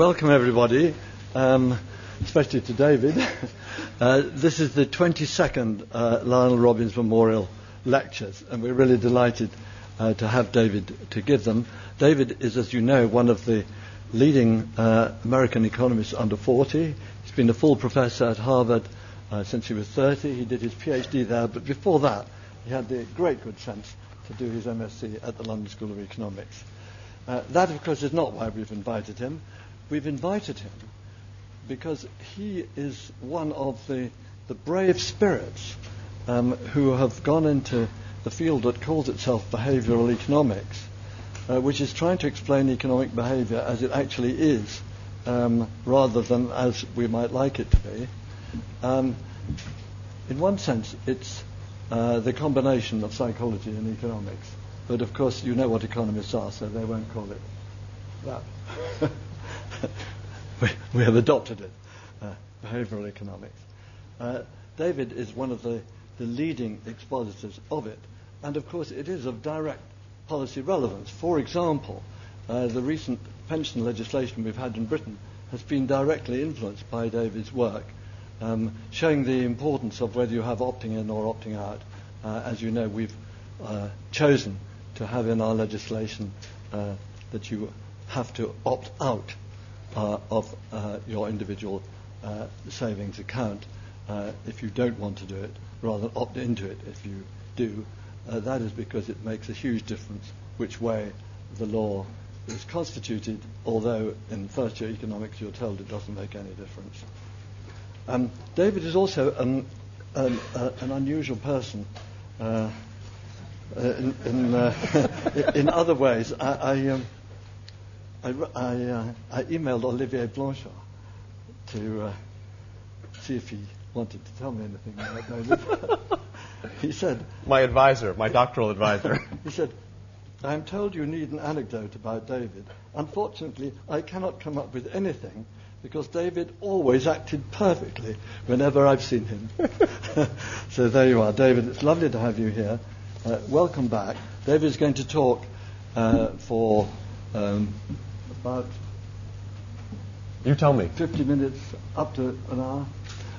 welcome everybody, um, especially to David. Uh, this is the 22nd uh, Lionel Robbins Memorial Lectures, and we're really delighted uh, to have David to give them. David is, as you know, one of the leading uh, American economists under 40. He's been a full professor at Harvard uh, since he was 30. He did his PhD there, but before that, he had the great good sense to do his MSc at the London School of Economics. Uh, that, of course, is not why we've invited him. We've invited him because he is one of the, the brave spirits um, who have gone into the field that calls itself behavioral economics, uh, which is trying to explain economic behavior as it actually is, um, rather than as we might like it to be. Um, in one sense, it's uh, the combination of psychology and economics. But of course, you know what economists are, so they won't call it that. we, have adopted it, uh, behavioral economics. Uh, David is one of the, the leading expositors of it, and of course, it is of direct policy relevance. For example, uh, the recent pension legislation we've had in Britain has been directly influenced by David's work um, showing the importance of whether you have opting in or opting out. Uh, as you know, we've uh, chosen to have in our legislation uh, that you have to opt out of uh, your individual uh, savings account if you don't want to do it, rather than opt into it if you do. that is because it makes a huge difference which way the law is constituted, although in first year economics you're told it doesn't make any difference. Um, David is also uh, an unusual person uh, uh in, in, uh, in, other ways. I, I, um, I, I, uh, I, emailed Olivier Blanchard to see if he wanted to tell me anything about David. he said, My advisor, my doctoral advisor. he said, I am told you need an anecdote about David. Unfortunately, I cannot come up with anything because David always acted perfectly whenever I've seen him. so there you are, David. It's lovely to have you here. Uh, welcome back. David is going to talk uh, for um, about you tell me 50 minutes up to an hour,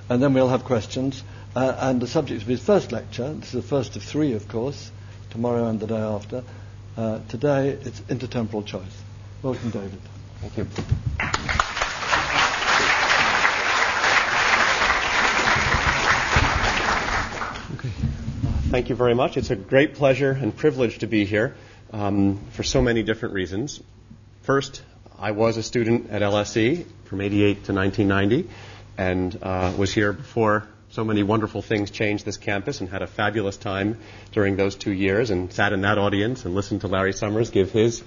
and then we'll have questions. Uh, and the subject of his first lecture, this is the first of three, of course, tomorrow and the day after. Uh, today it's intertemporal choice. Welcome, David. Thank you. Thank you very much. It's a great pleasure and privilege to be here um, for so many different reasons. First, I was a student at LSE from 88 to 1990 and uh, was here before so many wonderful things changed this campus and had a fabulous time during those two years and sat in that audience and listened to Larry Summers give his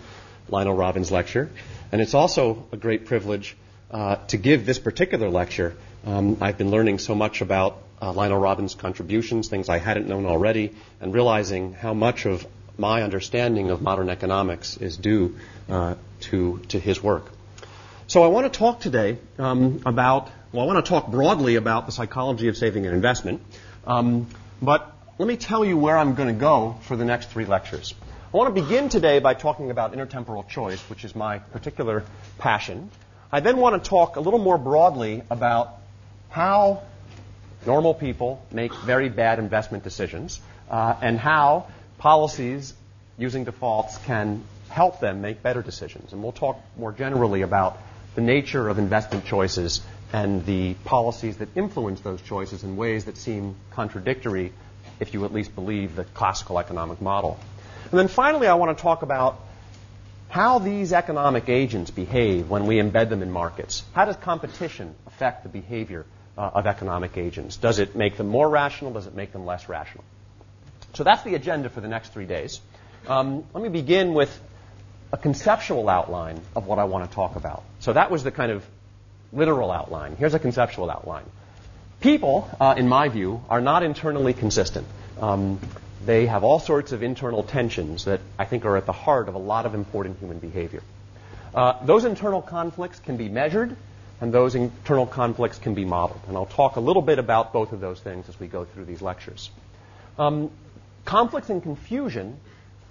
Lionel Robbins lecture. And it's also a great privilege uh, to give this particular lecture. Um, I've been learning so much about uh, Lionel Robbins' contributions, things I hadn't known already, and realizing how much of my understanding of modern economics is due uh, to, to his work. So I want to talk today um, about, well, I want to talk broadly about the psychology of saving and investment, um, but let me tell you where I'm going to go for the next three lectures. I want to begin today by talking about intertemporal choice, which is my particular passion. I then want to talk a little more broadly about how normal people make very bad investment decisions, uh, and how policies using defaults can help them make better decisions. And we'll talk more generally about the nature of investment choices and the policies that influence those choices in ways that seem contradictory if you at least believe the classical economic model. And then finally, I want to talk about how these economic agents behave when we embed them in markets. How does competition affect the behavior uh, of economic agents? Does it make them more rational? Does it make them less rational? So that's the agenda for the next three days. Um, let me begin with a conceptual outline of what I want to talk about. So that was the kind of literal outline. Here's a conceptual outline. People, uh, in my view, are not internally consistent. Um, they have all sorts of internal tensions that I think are at the heart of a lot of important human behavior. Uh, those internal conflicts can be measured and those internal conflicts can be modeled. And I'll talk a little bit about both of those things as we go through these lectures. Um, conflicts and confusion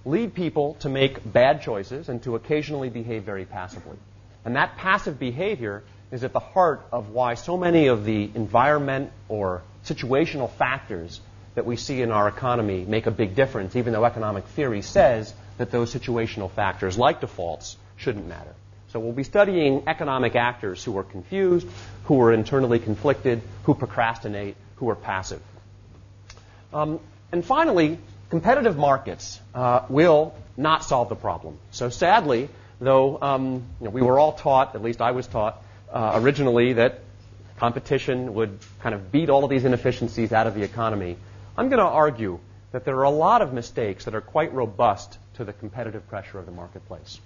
lead people to make bad choices and to occasionally behave very passively. And that passive behavior is at the heart of why so many of the environment or situational factors that we see in our economy make a big difference, even though economic theory says that those situational factors, like defaults, shouldn't matter. So we'll be studying economic actors who are confused, who are internally conflicted, who procrastinate, who are passive. Um, and finally, competitive markets uh, will not solve the problem. So sadly, though um, you know, we were all taught, at least I was taught uh, originally, that competition would kind of beat all of these inefficiencies out of the economy, I'm going to argue that there are a lot of mistakes that are quite robust to the competitive pressure of the marketplace.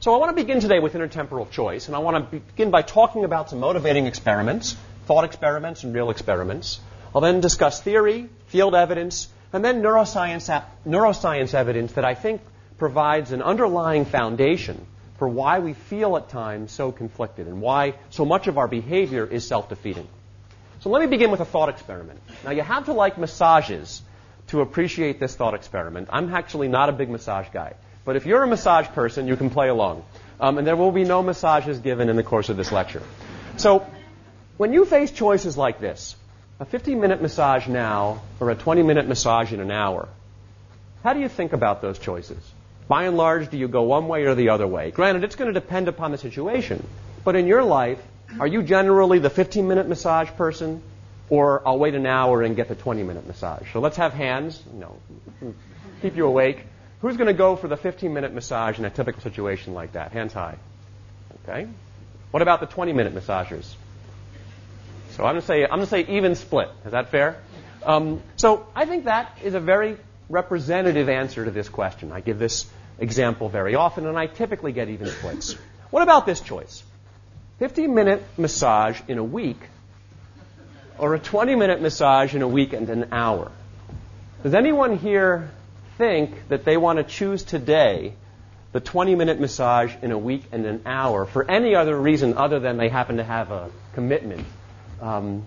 So I want to begin today with intertemporal choice, and I want to begin by talking about some motivating experiments, thought experiments and real experiments. I'll then discuss theory, field evidence, and then neuroscience, neuroscience evidence that I think provides an underlying foundation for why we feel at times so conflicted and why so much of our behavior is self defeating. So let me begin with a thought experiment. Now, you have to like massages to appreciate this thought experiment. I'm actually not a big massage guy. But if you're a massage person, you can play along. Um, and there will be no massages given in the course of this lecture. So, when you face choices like this, a 15 minute massage now or a 20 minute massage in an hour, how do you think about those choices? By and large, do you go one way or the other way? Granted, it's going to depend upon the situation. But in your life, are you generally the 15 minute massage person? Or I'll wait an hour and get the 20 minute massage. So let's have hands, know, keep you awake. Who's going to go for the 15 minute massage in a typical situation like that? Hands high. Okay. What about the 20 minute massagers? So I'm going to say I'm going to say even split. Is that fair? Um, so I think that is a very representative answer to this question. I give this example very often, and I typically get even splits. What about this choice? 15 minute massage in a week, or a 20 minute massage in a week and an hour? Does anyone here think that they want to choose today the 20 minute massage in a week and an hour for any other reason other than they happen to have a commitment um,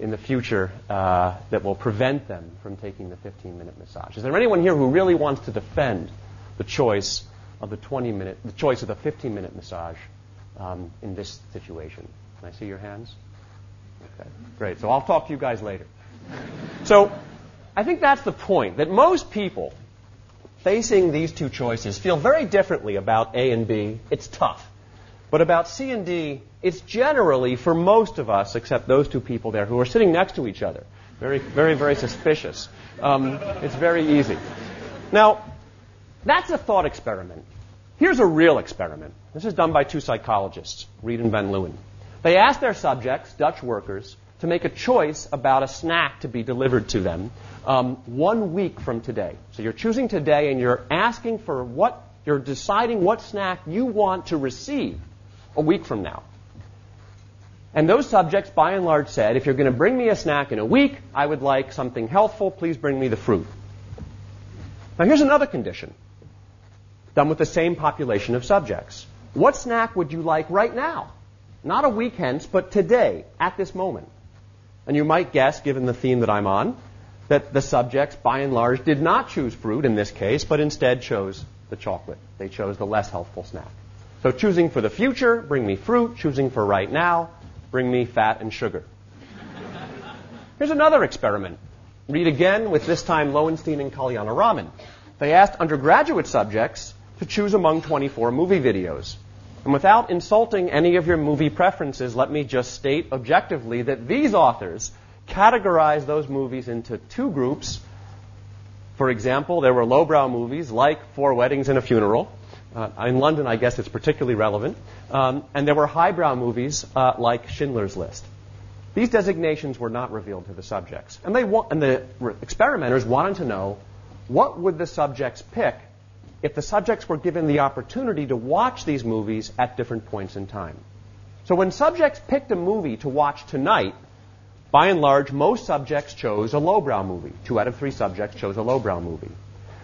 in the future uh, that will prevent them from taking the 15 minute massage. Is there anyone here who really wants to defend the choice of the 20 minute, the choice of the 15 minute massage um, in this situation? Can I see your hands? Okay, great. So I'll talk to you guys later. So I think that's the point that most people facing these two choices feel very differently about A and B. It's tough. But about C and D, it's generally, for most of us, except those two people there who are sitting next to each other, very, very, very suspicious. Um, it's very easy. Now, that's a thought experiment. Here's a real experiment. This is done by two psychologists, Read and Van Leeuwen. They asked their subjects, Dutch workers, to make a choice about a snack to be delivered to them um, one week from today. So you're choosing today and you're asking for what, you're deciding what snack you want to receive a week from now. And those subjects, by and large, said, if you're going to bring me a snack in a week, I would like something healthful. Please bring me the fruit. Now, here's another condition done with the same population of subjects. What snack would you like right now? Not a week hence, but today, at this moment. And you might guess, given the theme that I'm on, that the subjects, by and large, did not choose fruit in this case, but instead chose the chocolate. They chose the less healthful snack. So choosing for the future, bring me fruit. Choosing for right now, bring me fat and sugar. Here's another experiment. Read again with this time Loewenstein and Kalyanaraman. They asked undergraduate subjects to choose among 24 movie videos. And without insulting any of your movie preferences, let me just state objectively that these authors categorize those movies into two groups. For example, there were lowbrow movies like Four Weddings and a Funeral. Uh, in London, I guess it's particularly relevant. Um, and there were highbrow movies uh, like Schindler's List. These designations were not revealed to the subjects. And, they wa- and the re- experimenters wanted to know what would the subjects pick if the subjects were given the opportunity to watch these movies at different points in time. So when subjects picked a movie to watch tonight, by and large, most subjects chose a lowbrow movie. Two out of three subjects chose a lowbrow movie.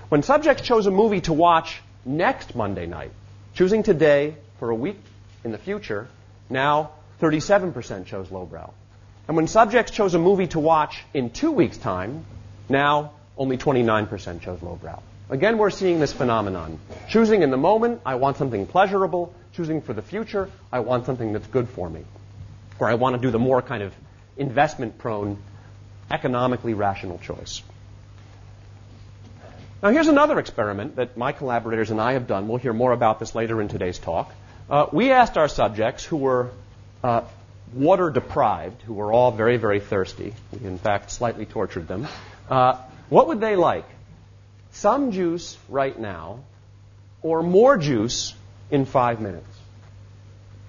When subjects chose a movie to watch next Monday night, choosing today for a week in the future, now 37% chose lowbrow. And when subjects chose a movie to watch in two weeks' time, now only 29% chose lowbrow. Again, we're seeing this phenomenon. Choosing in the moment, I want something pleasurable. choosing for the future. I want something that's good for me. Or I want to do the more kind of investment prone, economically rational choice. Now, here's another experiment that my collaborators and I have done. We'll hear more about this later in today's talk. Uh, we asked our subjects who were uh, water deprived, who were all very, very thirsty. We, in fact, slightly tortured them. Uh, what would they like? Some juice right now, or more juice in five minutes?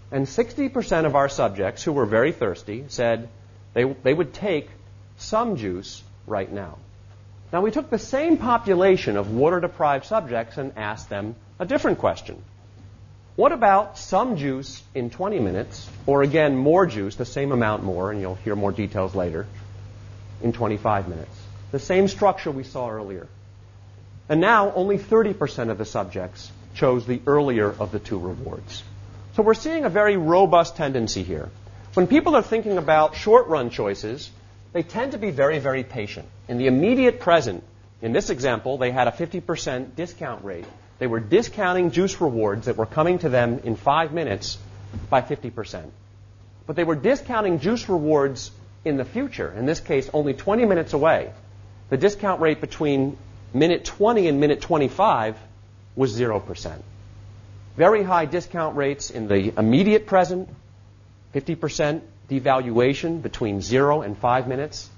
And 60% of our subjects who were very thirsty said they, they would take some juice right now. Now, we took the same population of water deprived subjects and asked them a different question. What about some juice in 20 minutes, or again, more juice, the same amount more, and you'll hear more details later, in 25 minutes? The same structure we saw earlier. And now, only 30% of the subjects chose the earlier of the two rewards. So we're seeing a very robust tendency here. When people are thinking about short run choices, they tend to be very, very patient. In the immediate present, in this example, they had a 50% discount rate. They were discounting juice rewards that were coming to them in five minutes by 50%. But they were discounting juice rewards in the future, in this case, only 20 minutes away. The discount rate between minute 20 and minute 25 was 0%. Very high discount rates in the immediate present, 50% devaluation between 0 and 5 minutes,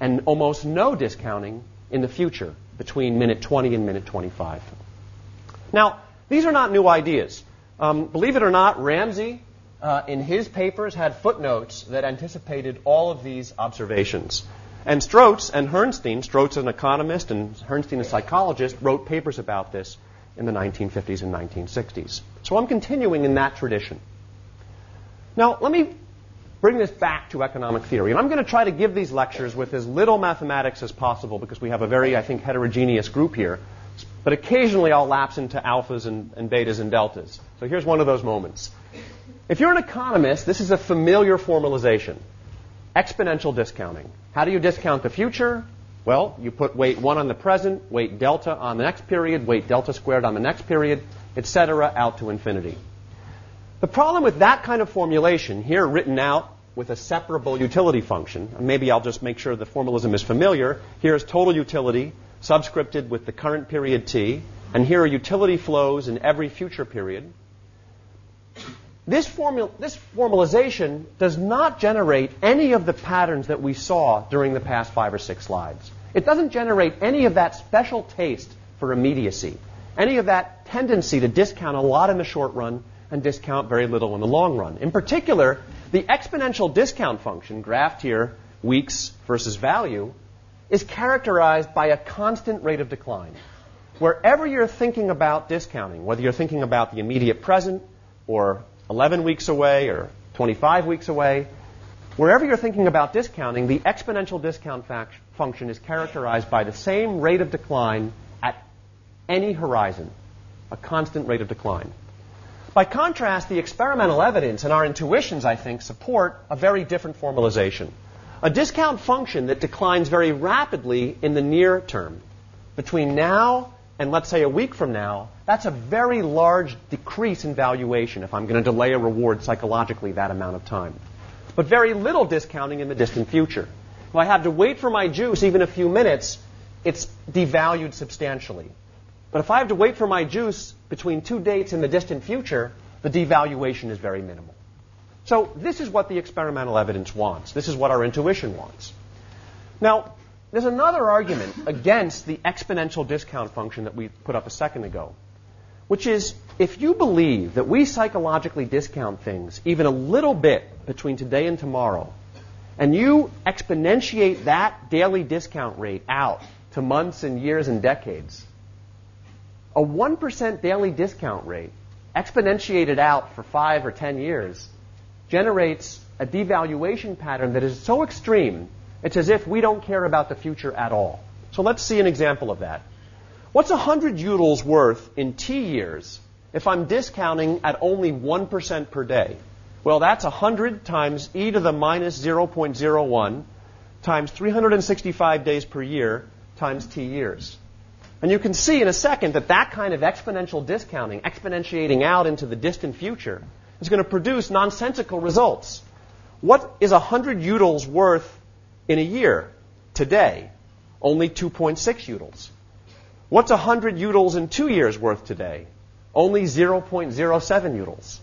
and almost no discounting in the future between minute 20 and minute 25. Now, these are not new ideas. Um, believe it or not, Ramsey, uh, in his papers, had footnotes that anticipated all of these observations. And Strotz and Herrnstein, Strotz an economist and Herrnstein a psychologist, wrote papers about this in the 1950s and 1960s. So I'm continuing in that tradition. Now, let me bring this back to economic theory. And I'm going to try to give these lectures with as little mathematics as possible because we have a very, I think, heterogeneous group here. But occasionally I'll lapse into alphas and, and betas and deltas. So here's one of those moments. If you're an economist, this is a familiar formalization. Exponential discounting. How do you discount the future? Well, you put weight 1 on the present, weight delta on the next period, weight delta squared on the next period, etc., out to infinity. The problem with that kind of formulation, here written out with a separable utility function, maybe I'll just make sure the formalism is familiar. Here's total utility subscripted with the current period t, and here are utility flows in every future period. This, this formalization does not generate any of the patterns that we saw during the past five or six slides. It doesn't generate any of that special taste for immediacy, any of that tendency to discount a lot in the short run and discount very little in the long run. In particular, the exponential discount function, graphed here, weeks versus value, is characterized by a constant rate of decline. Wherever you're thinking about discounting, whether you're thinking about the immediate present or 11 weeks away or 25 weeks away, wherever you're thinking about discounting, the exponential discount fact- function is characterized by the same rate of decline at any horizon, a constant rate of decline. By contrast, the experimental evidence and our intuitions, I think, support a very different formalization. A discount function that declines very rapidly in the near term. Between now and let's say a week from now, that's a very large decrease in valuation if I'm going to delay a reward psychologically that amount of time. But very little discounting in the distant future. If I have to wait for my juice even a few minutes, it's devalued substantially. But if I have to wait for my juice between two dates in the distant future, the devaluation is very minimal. So this is what the experimental evidence wants. This is what our intuition wants. Now, there's another argument against the exponential discount function that we put up a second ago, which is if you believe that we psychologically discount things even a little bit between today and tomorrow, and you exponentiate that daily discount rate out to months and years and decades, a 1% daily discount rate, exponentiated out for 5 or 10 years, generates a devaluation pattern that is so extreme, it's as if we don't care about the future at all. So let's see an example of that. What's 100 utils worth in T years if I'm discounting at only 1% per day? Well, that's 100 times e to the minus 0.01 times 365 days per year times T years. And you can see in a second that that kind of exponential discounting, exponentiating out into the distant future, is going to produce nonsensical results. What is 100 utils worth in a year today? Only 2.6 utils. What's 100 utils in two years worth today? Only 0.07 utils.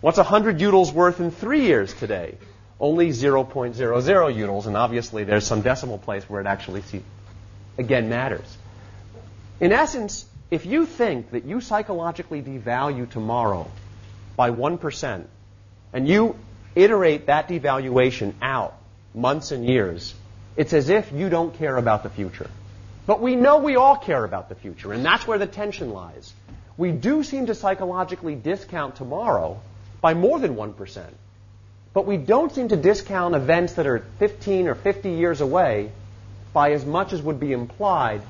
What's 100 utils worth in three years today? Only 0.00 utils, and obviously there's some decimal place where it actually, see, again, matters. In essence, if you think that you psychologically devalue tomorrow by 1%, and you iterate that devaluation out months and years, it's as if you don't care about the future. But we know we all care about the future, and that's where the tension lies. We do seem to psychologically discount tomorrow by more than 1%. But we don't seem to discount events that are 15 or 50 years away by as much as would be implied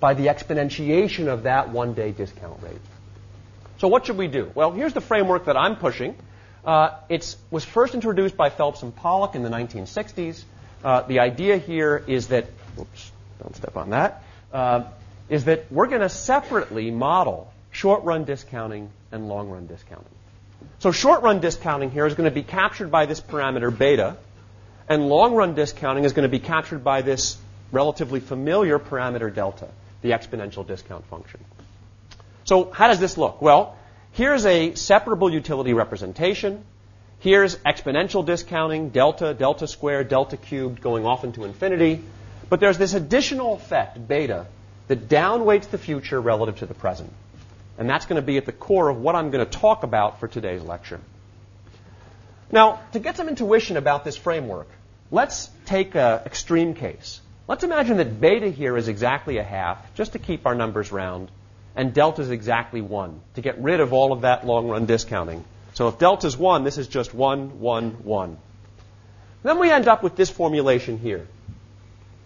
by the exponentiation of that one day discount rate. So, what should we do? Well, here's the framework that I'm pushing. Uh, it was first introduced by Phelps and Pollak in the 1960s. Uh, the idea here is that, oops, don't step on that. Uh, is that we're going to separately model short run discounting and long run discounting. So, short run discounting here is going to be captured by this parameter beta, and long run discounting is going to be captured by this relatively familiar parameter delta the exponential discount function. So how does this look? Well, here's a separable utility representation. Here's exponential discounting, delta, delta squared, delta cubed, going off into infinity. But there's this additional effect, beta, that downweights the future relative to the present. And that's going to be at the core of what I'm going to talk about for today's lecture. Now, to get some intuition about this framework, let's take an extreme case. Let's imagine that beta here is exactly a half, just to keep our numbers round, and delta is exactly 1, to get rid of all of that long run discounting. So if delta is 1, this is just 1, 1, 1. Then we end up with this formulation here.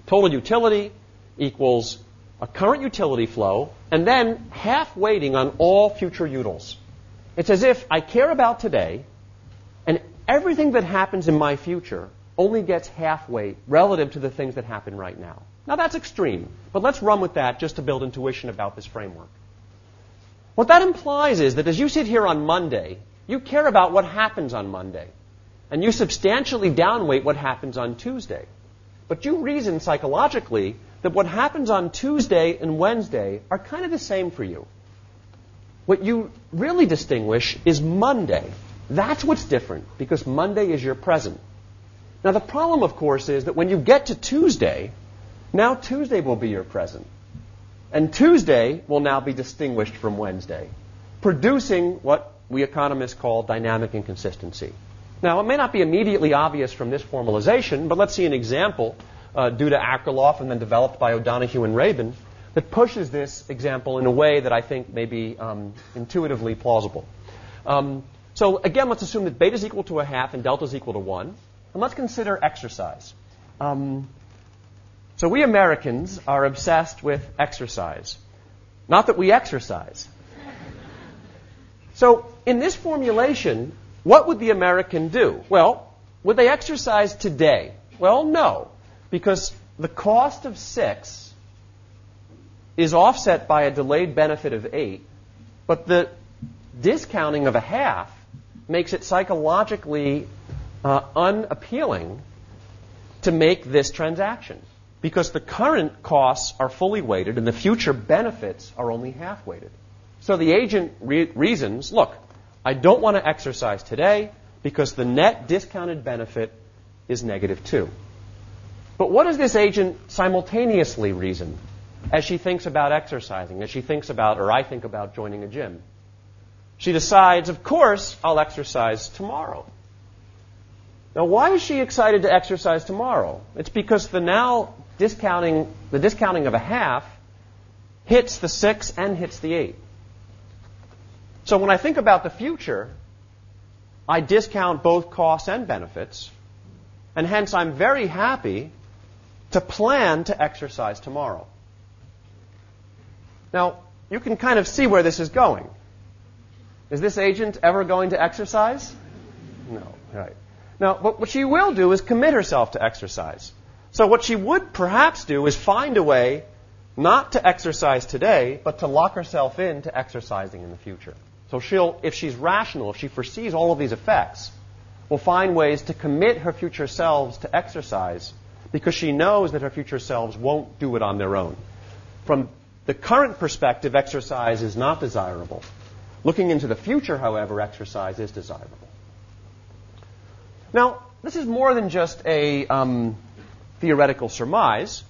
Total utility equals a current utility flow, and then half weighting on all future utils. It's as if I care about today, and everything that happens in my future only gets halfway relative to the things that happen right now. Now that's extreme, but let's run with that just to build intuition about this framework. What that implies is that as you sit here on Monday, you care about what happens on Monday, and you substantially downweight what happens on Tuesday. But you reason psychologically that what happens on Tuesday and Wednesday are kind of the same for you. What you really distinguish is Monday. That's what's different because Monday is your present. Now, the problem, of course, is that when you get to Tuesday, now Tuesday will be your present. And Tuesday will now be distinguished from Wednesday, producing what we economists call dynamic inconsistency. Now, it may not be immediately obvious from this formalization, but let's see an example uh, due to Akerlof and then developed by O'Donoghue and Rabin that pushes this example in a way that I think may be um, intuitively plausible. Um, so again, let's assume that beta is equal to a half and delta is equal to 1. And let's consider exercise. Um, so we Americans are obsessed with exercise. Not that we exercise. So in this formulation, what would the American do? Well, would they exercise today? Well, no, because the cost of six is offset by a delayed benefit of eight, but the discounting of a half makes it psychologically uh, unappealing to make this transaction because the current costs are fully weighted and the future benefits are only half weighted. So the agent re- reasons look, I don't want to exercise today because the net discounted benefit is negative 2. But what does this agent simultaneously reason as she thinks about exercising, as she thinks about, or I think about joining a gym? She decides, of course, I'll exercise tomorrow. Now, why is she excited to exercise tomorrow? It's because the now discounting, the discounting of a half hits the six and hits the eight. So when I think about the future, I discount both costs and benefits, and hence I'm very happy to plan to exercise tomorrow. Now, you can kind of see where this is going. Is this agent ever going to exercise? No, right. Now, what she will do is commit herself to exercise. So what she would perhaps do is find a way not to exercise today, but to lock herself into exercising in the future. So she'll, if she's rational, if she foresees all of these effects, will find ways to commit her future selves to exercise because she knows that her future selves won't do it on their own. From the current perspective, exercise is not desirable. Looking into the future, however, exercise is desirable. Now, this is more than just a um, theoretical surmise.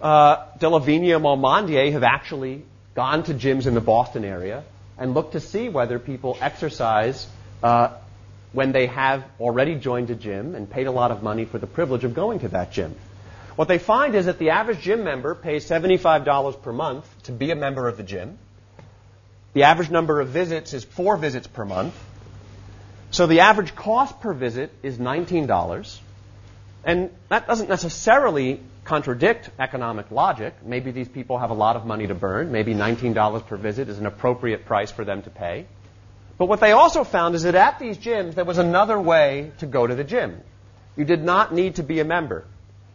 Uh, and Malmendier have actually gone to gyms in the Boston area and looked to see whether people exercise uh, when they have already joined a gym and paid a lot of money for the privilege of going to that gym. What they find is that the average gym member pays $75 per month to be a member of the gym. The average number of visits is four visits per month. So the average cost per visit is $19. And that doesn't necessarily contradict economic logic. Maybe these people have a lot of money to burn. Maybe $19 per visit is an appropriate price for them to pay. But what they also found is that at these gyms, there was another way to go to the gym. You did not need to be a member.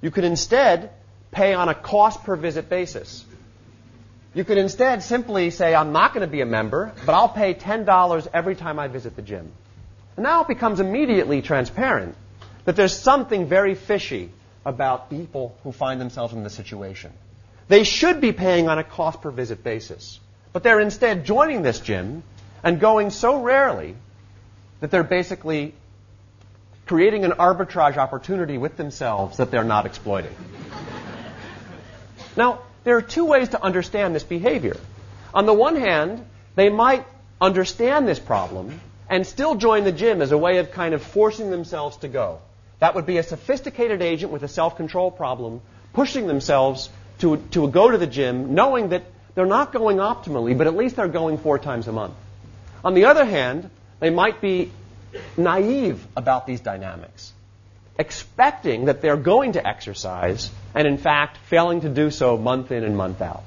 You could instead pay on a cost per visit basis. You could instead simply say, I'm not going to be a member, but I'll pay $10 every time I visit the gym. Now it becomes immediately transparent that there's something very fishy about people who find themselves in this situation. They should be paying on a cost per visit basis, but they're instead joining this gym and going so rarely that they're basically creating an arbitrage opportunity with themselves that they're not exploiting. now, there are two ways to understand this behavior. On the one hand, they might understand this problem and still join the gym as a way of kind of forcing themselves to go. That would be a sophisticated agent with a self control problem pushing themselves to, to go to the gym knowing that they're not going optimally, but at least they're going four times a month. On the other hand, they might be naive about these dynamics, expecting that they're going to exercise and, in fact, failing to do so month in and month out.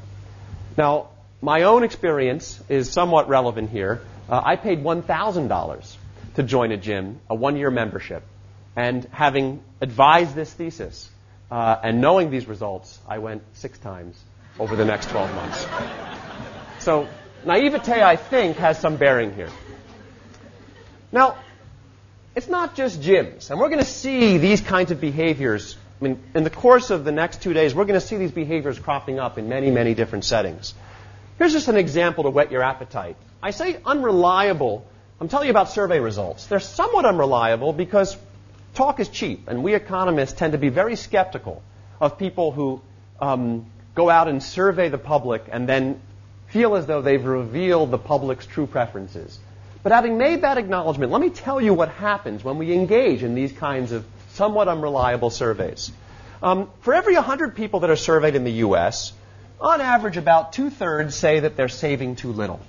Now, my own experience is somewhat relevant here. Uh, I paid $1,000 to join a gym, a one year membership. And having advised this thesis uh, and knowing these results, I went six times over the next 12 months. So naivete, I think, has some bearing here. Now, it's not just gyms, and we're going to see these kinds of behaviors. I mean, in the course of the next two days, we're going to see these behaviors cropping up in many, many different settings. Here's just an example to whet your appetite. I say unreliable. I'm telling you about survey results. They're somewhat unreliable because talk is cheap, and we economists tend to be very skeptical of people who um, go out and survey the public and then feel as though they've revealed the public's true preferences. But having made that acknowledgement, let me tell you what happens when we engage in these kinds of somewhat unreliable surveys. Um, for every 100 people that are surveyed in the U.S., on average, about two thirds say that they're saving too little.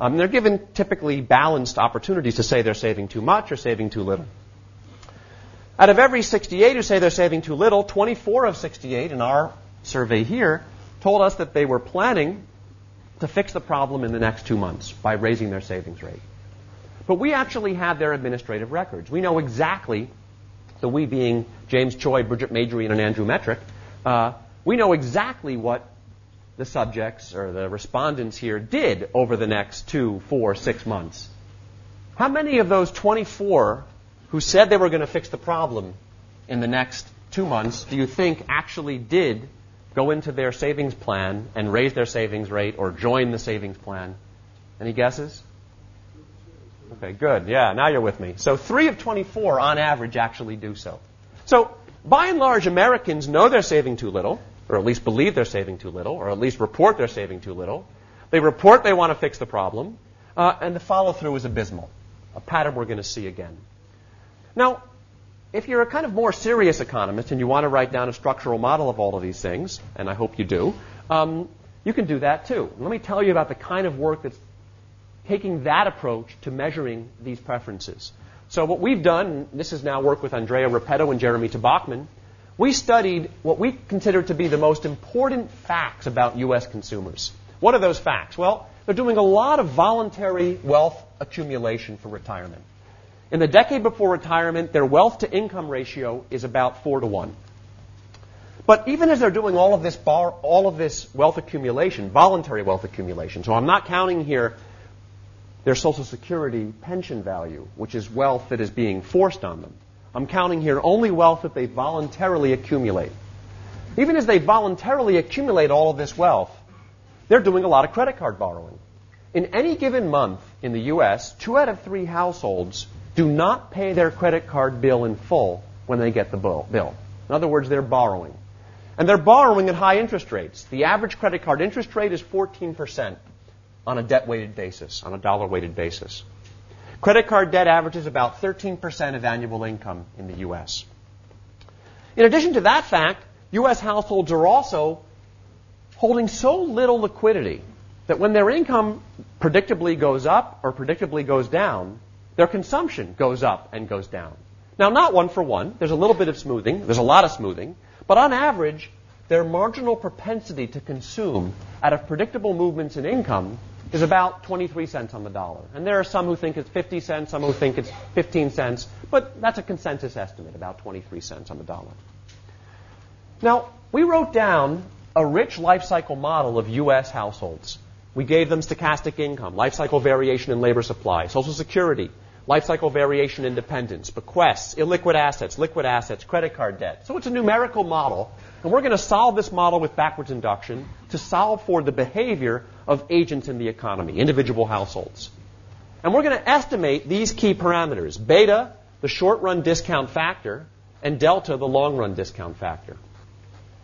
Um, they're given typically balanced opportunities to say they're saving too much or saving too little. Out of every 68 who say they're saving too little, 24 of 68 in our survey here told us that they were planning to fix the problem in the next two months by raising their savings rate. But we actually have their administrative records. We know exactly, the we being James Choi, Brigitte Madrian, and Andrew Metrick, uh, we know exactly what the subjects or the respondents here did over the next two, four, six months. How many of those 24 who said they were going to fix the problem in the next two months do you think actually did go into their savings plan and raise their savings rate or join the savings plan? Any guesses? Okay, good. Yeah, now you're with me. So 3 of 24 on average actually do so. So, by and large, Americans know they're saving too little, or at least believe they're saving too little, or at least report they're saving too little. They report they want to fix the problem, uh, and the follow through is abysmal. A pattern we're going to see again. Now, if you're a kind of more serious economist and you want to write down a structural model of all of these things, and I hope you do, um, you can do that too. Let me tell you about the kind of work that's taking that approach to measuring these preferences. So what we've done, this is now work with Andrea Repetto and Jeremy Tobacman, we studied what we consider to be the most important facts about U.S. consumers. What are those facts? Well, they're doing a lot of voluntary wealth accumulation for retirement. In the decade before retirement, their wealth to income ratio is about 4 to 1. But even as they're doing all of this bar, all of this wealth accumulation, voluntary wealth accumulation, so I'm not counting here their Social Security pension value, which is wealth that is being forced on them. I'm counting here only wealth that they voluntarily accumulate. Even as they voluntarily accumulate all of this wealth, they're doing a lot of credit card borrowing. In any given month in the U.S., two out of three households do not pay their credit card bill in full when they get the bill. In other words, they're borrowing. And they're borrowing at high interest rates. The average credit card interest rate is 14% on a debt weighted basis, on a dollar weighted basis. Credit card debt averages about 13% of annual income in the U.S. In addition to that fact, U.S. households are also holding so little liquidity that when their income predictably goes up or predictably goes down, their consumption goes up and goes down. Now, not one for one. There's a little bit of smoothing. There's a lot of smoothing. But on average, their marginal propensity to consume out of predictable movements in income is about 23 cents on the dollar. And there are some who think it's 50 cents, some who think it's 15 cents, but that's a consensus estimate, about 23 cents on the dollar. Now, we wrote down a rich life cycle model of U.S. households. We gave them stochastic income, life cycle variation in labor supply, Social Security, life cycle variation in dependents, bequests, illiquid assets, liquid assets, credit card debt. So it's a numerical model, and we're going to solve this model with backwards induction to solve for the behavior of agents in the economy, individual households. And we're going to estimate these key parameters beta, the short run discount factor, and delta, the long run discount factor.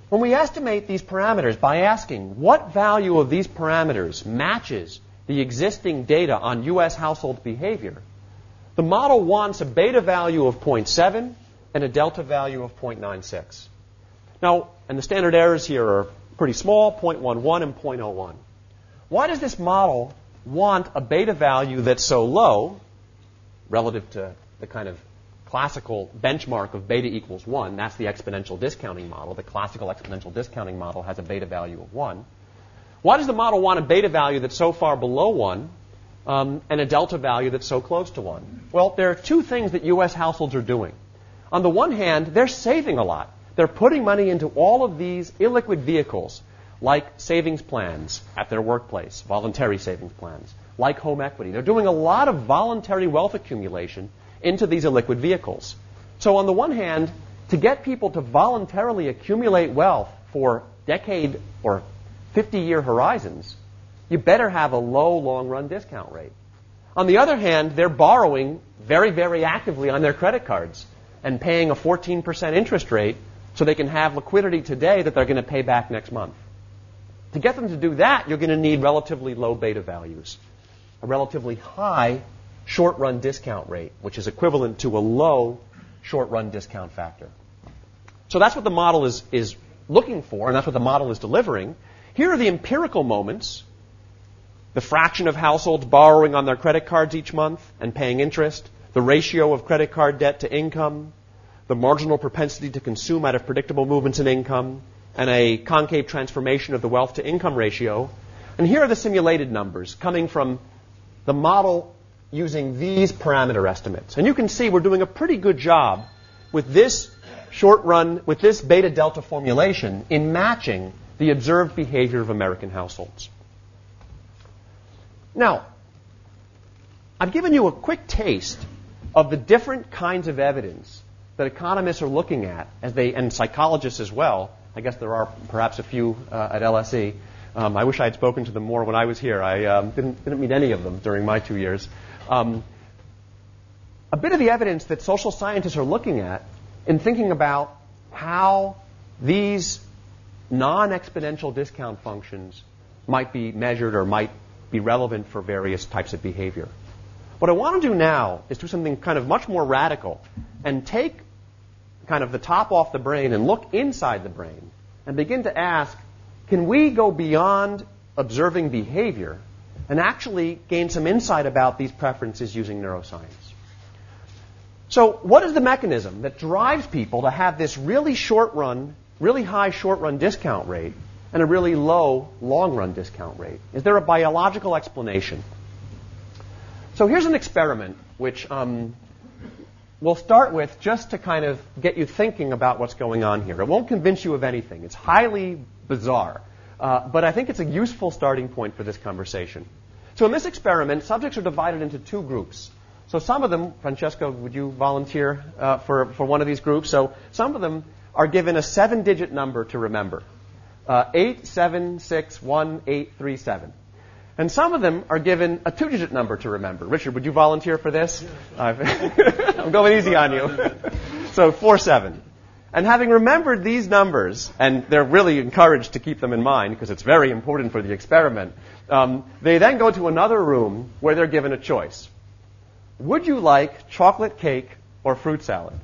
When we estimate these parameters by asking what value of these parameters matches the existing data on U.S. household behavior, the model wants a beta value of 0.7 and a delta value of 0.96. Now, and the standard errors here are pretty small, 0.11 and 0.01. Why does this model want a beta value that's so low relative to the kind of classical benchmark of beta equals 1. That's the exponential discounting model. The classical exponential discounting model has a beta value of 1. Why does the model want a beta value that's so far below 1 um, and a delta value that's so close to 1? Well, there are two things that U.S. households are doing. On the one hand, they're saving a lot. They're putting money into all of these illiquid vehicles, like savings plans at their workplace, voluntary savings plans, like home equity. They're doing a lot of voluntary wealth accumulation into these illiquid vehicles. So, on the one hand, to get people to voluntarily accumulate wealth for decade or 50 year horizons, you better have a low long run discount rate. On the other hand, they're borrowing very, very actively on their credit cards and paying a 14% interest rate so they can have liquidity today that they're going to pay back next month. To get them to do that, you're going to need relatively low beta values, a relatively high short run discount rate, which is equivalent to a low short run discount factor. So that's what the model is, is looking for, and that's what the model is delivering. Here are the empirical moments. The fraction of households borrowing on their credit cards each month and paying interest, the ratio of credit card debt to income, the marginal propensity to consume out of predictable movements in income, and a concave transformation of the wealth to income ratio. And here are the simulated numbers coming from the model using these parameter estimates. And you can see we're doing a pretty good job with this short run, with this beta delta formulation in matching the observed behavior of American households. Now, I've given you a quick taste of the different kinds of evidence that economists are looking at as they, and psychologists as well. I guess there are perhaps a few uh, at LSE. Um, I wish I had spoken to them more when I was here. I um, didn't, didn't meet any of them during my two years. Um, a bit of the evidence that social scientists are looking at in thinking about how these non exponential discount functions might be measured or might be relevant for various types of behavior. What I want to do now is do something kind of much more radical and take kind of the top off the brain and look inside the brain and begin to ask can we go beyond observing behavior and actually gain some insight about these preferences using neuroscience. So, what is the mechanism that drives people to have this really short run, really high short run discount rate and a really low long run discount rate? Is there a biological explanation? So, here's an experiment which um, we'll start with just to kind of get you thinking about what's going on here. It won't convince you of anything. It's highly bizarre. Uh, but I think it's a useful starting point for this conversation. So in this experiment, subjects are divided into two groups. So some of them, Francesco, would you volunteer uh, for, for one of these groups? So some of them are given a seven digit number to remember uh, 87618837. And some of them are given a two digit number to remember. Richard, would you volunteer for this? I'm going easy on you. so 4 7. And having remembered these numbers, and they're really encouraged to keep them in mind because it's very important for the experiment, um, they then go to another room where they're given a choice. Would you like chocolate cake or fruit salad?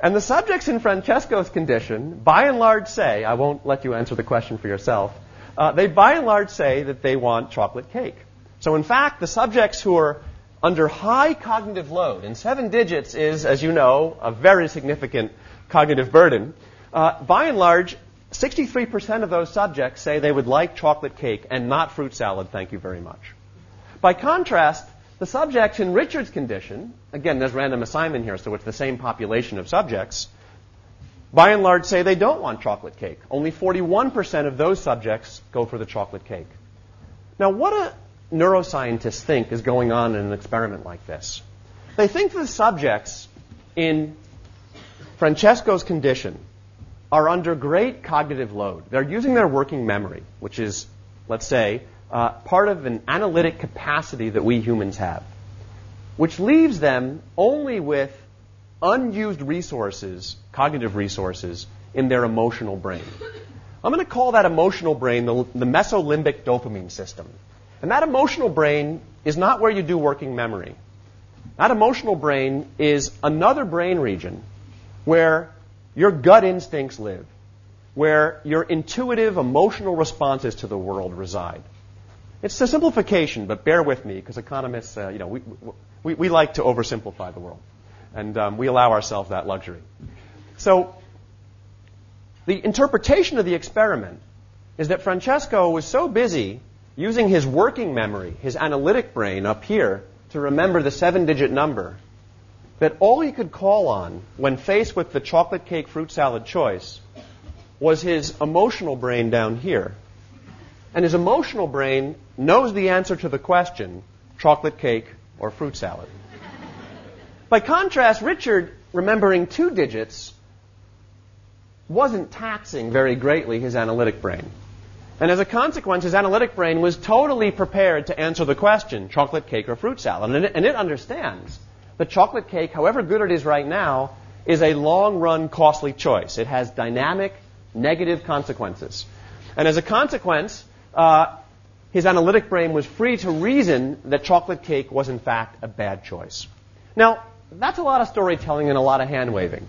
And the subjects in Francesco's condition, by and large, say, I won't let you answer the question for yourself, uh, they by and large say that they want chocolate cake. So, in fact, the subjects who are under high cognitive load, and seven digits is, as you know, a very significant cognitive burden, uh, by and large, 63% of those subjects say they would like chocolate cake and not fruit salad, thank you very much. By contrast, the subjects in Richard's condition, again, there's random assignment here, so it's the same population of subjects, by and large say they don't want chocolate cake. Only 41% of those subjects go for the chocolate cake. Now, what do neuroscientists think is going on in an experiment like this? They think the subjects in Francesco's condition are under great cognitive load. They're using their working memory, which is, let's say, uh, part of an analytic capacity that we humans have, which leaves them only with unused resources, cognitive resources, in their emotional brain. I'm going to call that emotional brain the, the mesolimbic dopamine system. And that emotional brain is not where you do working memory. That emotional brain is another brain region where your gut instincts live, where your intuitive emotional responses to the world reside. It's a simplification, but bear with me because economists, uh, you know, we, we, we, like to oversimplify the world, and um, we allow ourselves that luxury. So, the interpretation of the experiment is that Francesco was so busy using his working memory, his analytic brain up here, to remember the seven-digit number, that all he could call on when faced with the chocolate cake fruit salad choice was his emotional brain down here. And his emotional brain knows the answer to the question chocolate cake or fruit salad. By contrast, Richard, remembering two digits, wasn't taxing very greatly his analytic brain. And as a consequence, his analytic brain was totally prepared to answer the question chocolate cake or fruit salad. And it, and it understands that chocolate cake, however good it is right now, is a long run costly choice. It has dynamic, negative consequences. And as a consequence, uh, his analytic brain was free to reason that chocolate cake was in fact a bad choice. Now, that's a lot of storytelling and a lot of hand waving.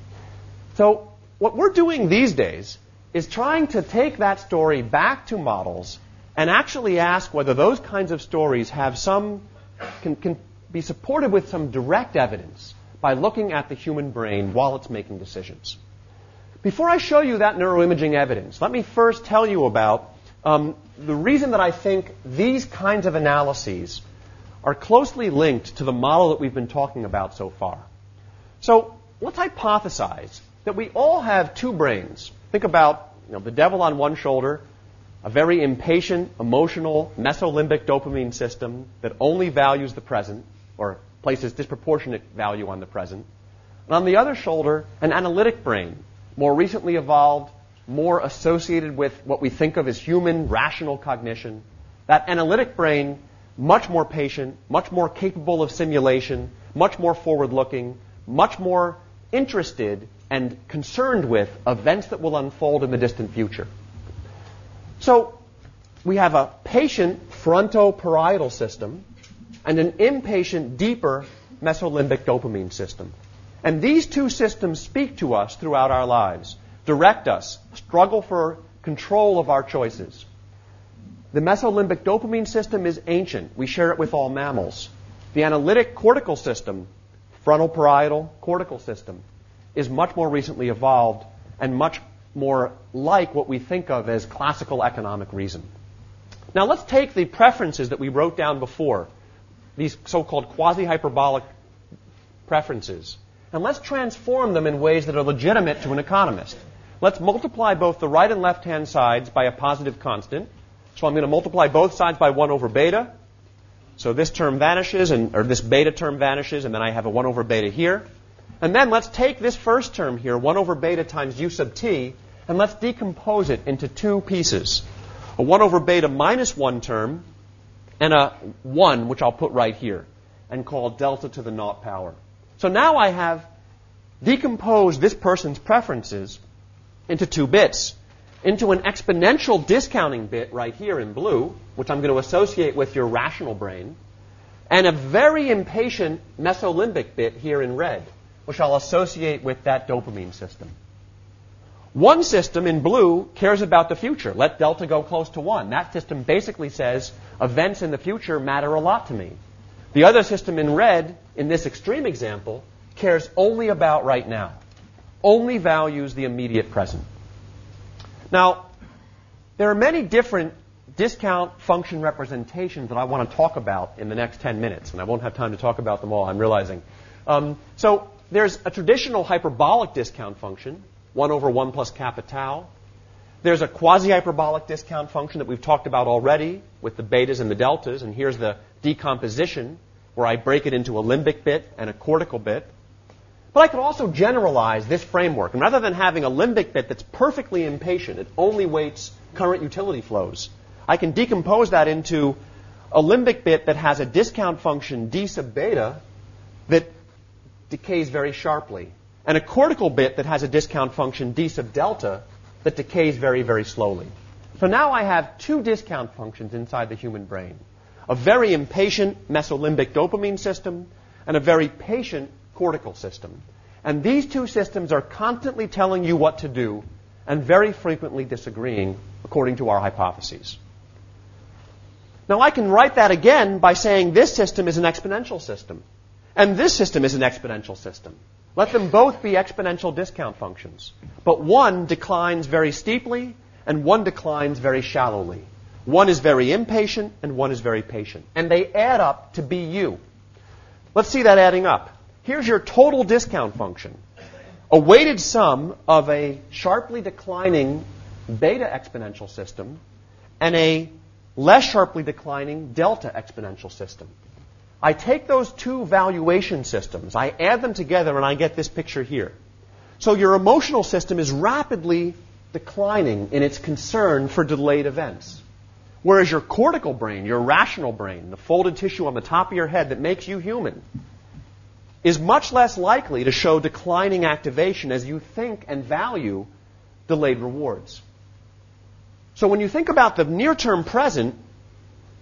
So, what we're doing these days is trying to take that story back to models and actually ask whether those kinds of stories have some, can, can be supported with some direct evidence by looking at the human brain while it's making decisions. Before I show you that neuroimaging evidence, let me first tell you about um, the reason that I think these kinds of analyses are closely linked to the model that we've been talking about so far. So let's hypothesize that we all have two brains. Think about you know, the devil on one shoulder, a very impatient, emotional, mesolimbic dopamine system that only values the present or places disproportionate value on the present. And on the other shoulder, an analytic brain, more recently evolved, more associated with what we think of as human rational cognition. That analytic brain, much more patient, much more capable of simulation, much more forward looking, much more interested and concerned with events that will unfold in the distant future. So we have a patient frontoparietal system and an impatient, deeper mesolimbic dopamine system. And these two systems speak to us throughout our lives direct us, struggle for control of our choices. The mesolimbic dopamine system is ancient. We share it with all mammals. The analytic cortical system, frontal parietal cortical system, is much more recently evolved and much more like what we think of as classical economic reason. Now let's take the preferences that we wrote down before, these so-called quasi-hyperbolic preferences. And let's transform them in ways that are legitimate to an economist. Let's multiply both the right and left hand sides by a positive constant. So I'm going to multiply both sides by 1 over beta. So this term vanishes, and, or this beta term vanishes, and then I have a 1 over beta here. And then let's take this first term here, 1 over beta times u sub t, and let's decompose it into two pieces. A 1 over beta minus 1 term, and a 1, which I'll put right here, and call delta to the naught power. So now I have decomposed this person's preferences into two bits. Into an exponential discounting bit right here in blue, which I'm going to associate with your rational brain, and a very impatient mesolimbic bit here in red, which I'll associate with that dopamine system. One system in blue cares about the future. Let delta go close to 1. That system basically says events in the future matter a lot to me. The other system in red, in this extreme example, cares only about right now, only values the immediate present. Now, there are many different discount function representations that I want to talk about in the next 10 minutes, and I won't have time to talk about them all, I'm realizing. Um, so there's a traditional hyperbolic discount function, 1 over 1 plus kappa tau. There's a quasi-hyperbolic discount function that we've talked about already with the betas and the deltas, and here's the decomposition where I break it into a limbic bit and a cortical bit. But I could also generalize this framework. And rather than having a limbic bit that's perfectly impatient, it only weights current utility flows, I can decompose that into a limbic bit that has a discount function d sub beta that decays very sharply, and a cortical bit that has a discount function d sub delta that decays very, very slowly. So now I have two discount functions inside the human brain a very impatient mesolimbic dopamine system and a very patient cortical system. And these two systems are constantly telling you what to do and very frequently disagreeing according to our hypotheses. Now I can write that again by saying this system is an exponential system and this system is an exponential system. Let them both be exponential discount functions. But one declines very steeply and one declines very shallowly. One is very impatient and one is very patient. And they add up to be you. Let's see that adding up. Here's your total discount function. A weighted sum of a sharply declining beta exponential system and a less sharply declining delta exponential system. I take those two valuation systems, I add them together, and I get this picture here. So your emotional system is rapidly declining in its concern for delayed events. Whereas your cortical brain, your rational brain, the folded tissue on the top of your head that makes you human, is much less likely to show declining activation as you think and value delayed rewards. So when you think about the near term present,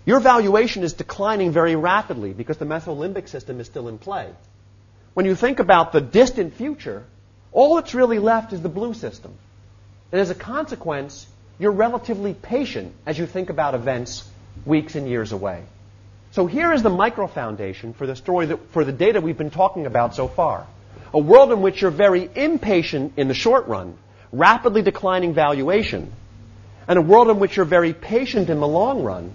your valuation is declining very rapidly because the mesolimbic system is still in play. When you think about the distant future, all that's really left is the blue system. And as a consequence, you're relatively patient as you think about events weeks and years away. So here is the micro foundation for the story that, for the data we've been talking about so far. A world in which you're very impatient in the short run, rapidly declining valuation, and a world in which you're very patient in the long run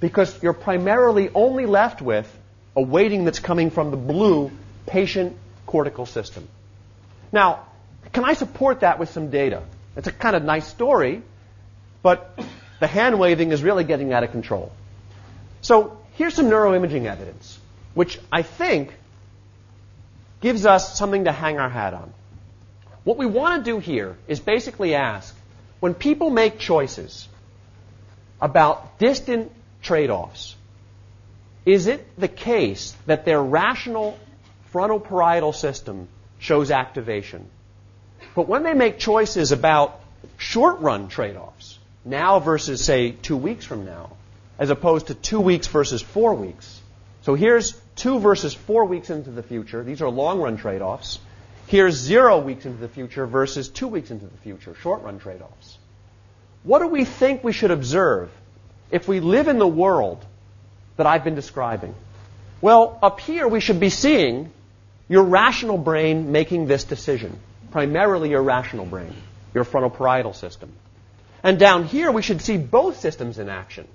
because you're primarily only left with a weighting that's coming from the blue patient cortical system. Now, can I support that with some data? It's a kind of nice story, but the hand waving is really getting out of control. So Here's some neuroimaging evidence, which I think gives us something to hang our hat on. What we want to do here is basically ask when people make choices about distant trade offs, is it the case that their rational frontal parietal system shows activation? But when they make choices about short run trade offs, now versus, say, two weeks from now, as opposed to two weeks versus four weeks. So here's two versus four weeks into the future. These are long run trade offs. Here's zero weeks into the future versus two weeks into the future, short run trade offs. What do we think we should observe if we live in the world that I've been describing? Well, up here we should be seeing your rational brain making this decision, primarily your rational brain, your frontal parietal system. And down here we should see both systems in action.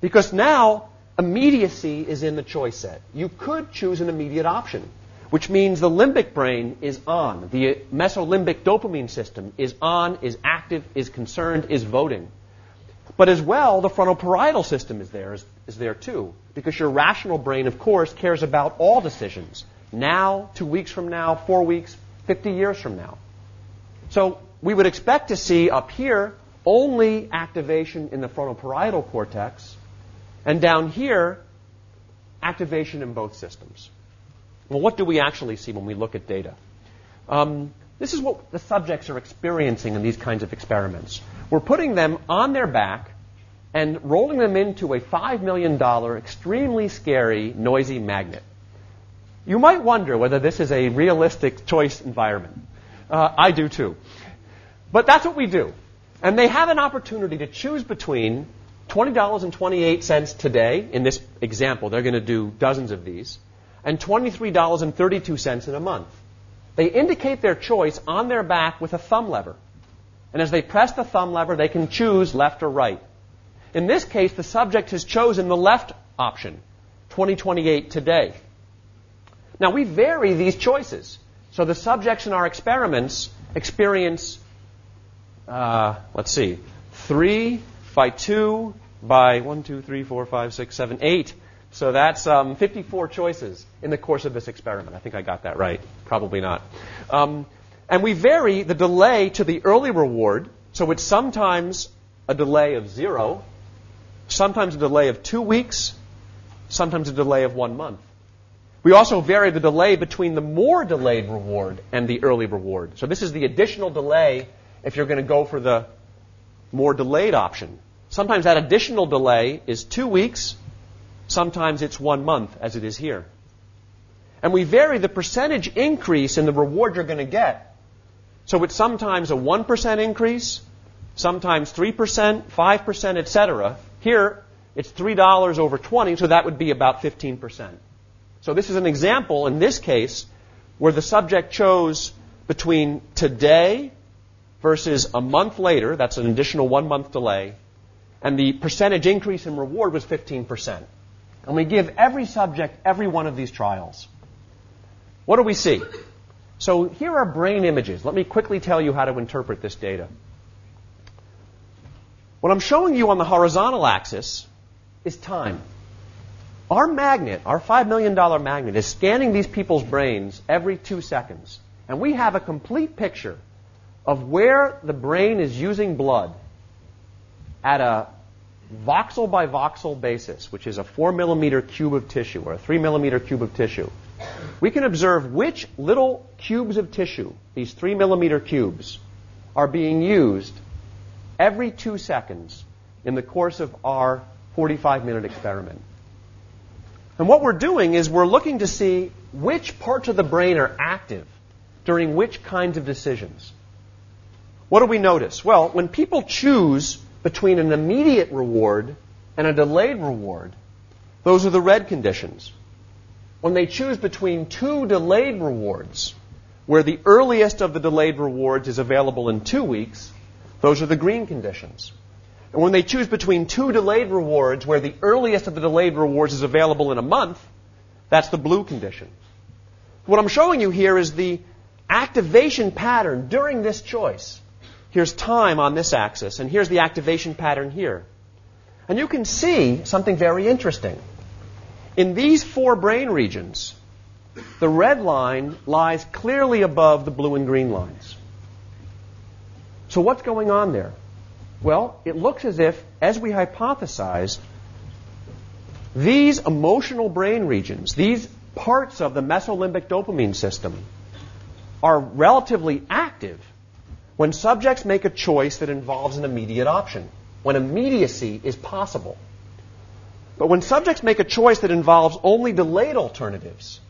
Because now immediacy is in the choice set. You could choose an immediate option. which means the limbic brain is on. The mesolimbic dopamine system is on, is active, is concerned, is voting. But as well, the frontoparietal system is there, is, is there too, because your rational brain, of course, cares about all decisions. Now, two weeks from now, four weeks, 50 years from now. So we would expect to see up here only activation in the frontoparietal cortex, and down here, activation in both systems. Well, what do we actually see when we look at data? Um, this is what the subjects are experiencing in these kinds of experiments. We're putting them on their back and rolling them into a $5 million, extremely scary, noisy magnet. You might wonder whether this is a realistic choice environment. Uh, I do too. But that's what we do. And they have an opportunity to choose between $20.28 today, in this example, they're going to do dozens of these, and $23.32 in a month. They indicate their choice on their back with a thumb lever. And as they press the thumb lever, they can choose left or right. In this case, the subject has chosen the left option, 2028 today. Now, we vary these choices. So the subjects in our experiments experience, uh, let's see, 3 by 2 by 1, 2, 3, 4, 5, 6, 7, 8 so that's um, 54 choices in the course of this experiment. I think I got that right. Probably not. Um, and we vary the delay to the early reward. So it's sometimes a delay of zero, sometimes a delay of two weeks, sometimes a delay of one month. We also vary the delay between the more delayed reward and the early reward. So this is the additional delay if you're going to go for the more delayed option. Sometimes that additional delay is two weeks, Sometimes it's one month, as it is here. And we vary the percentage increase in the reward you're going to get. So it's sometimes a 1% increase, sometimes 3%, 5%, etc. Here, it's $3 over 20, so that would be about 15%. So this is an example, in this case, where the subject chose between today versus a month later, that's an additional one month delay, and the percentage increase in reward was 15%. And we give every subject every one of these trials. What do we see? So here are brain images. Let me quickly tell you how to interpret this data. What I'm showing you on the horizontal axis is time. Our magnet, our $5 million magnet, is scanning these people's brains every two seconds. And we have a complete picture of where the brain is using blood at a voxel by voxel basis, which is a 4 millimeter cube of tissue or a 3 millimeter cube of tissue, we can observe which little cubes of tissue, these 3 millimeter cubes, are being used every two seconds in the course of our 45 minute experiment. And what we're doing is we're looking to see which parts of the brain are active during which kinds of decisions. What do we notice? Well, when people choose between an immediate reward and a delayed reward, those are the red conditions. When they choose between two delayed rewards, where the earliest of the delayed rewards is available in two weeks, those are the green conditions. And when they choose between two delayed rewards, where the earliest of the delayed rewards is available in a month, that's the blue condition. What I'm showing you here is the activation pattern during this choice. Here's time on this axis, and here's the activation pattern here. And you can see something very interesting. In these four brain regions, the red line lies clearly above the blue and green lines. So what's going on there? Well, it looks as if, as we hypothesized, these emotional brain regions, these parts of the mesolimbic dopamine system, are relatively active when subjects make a choice that involves an immediate option, when immediacy is possible. But when subjects make a choice that involves only delayed alternatives,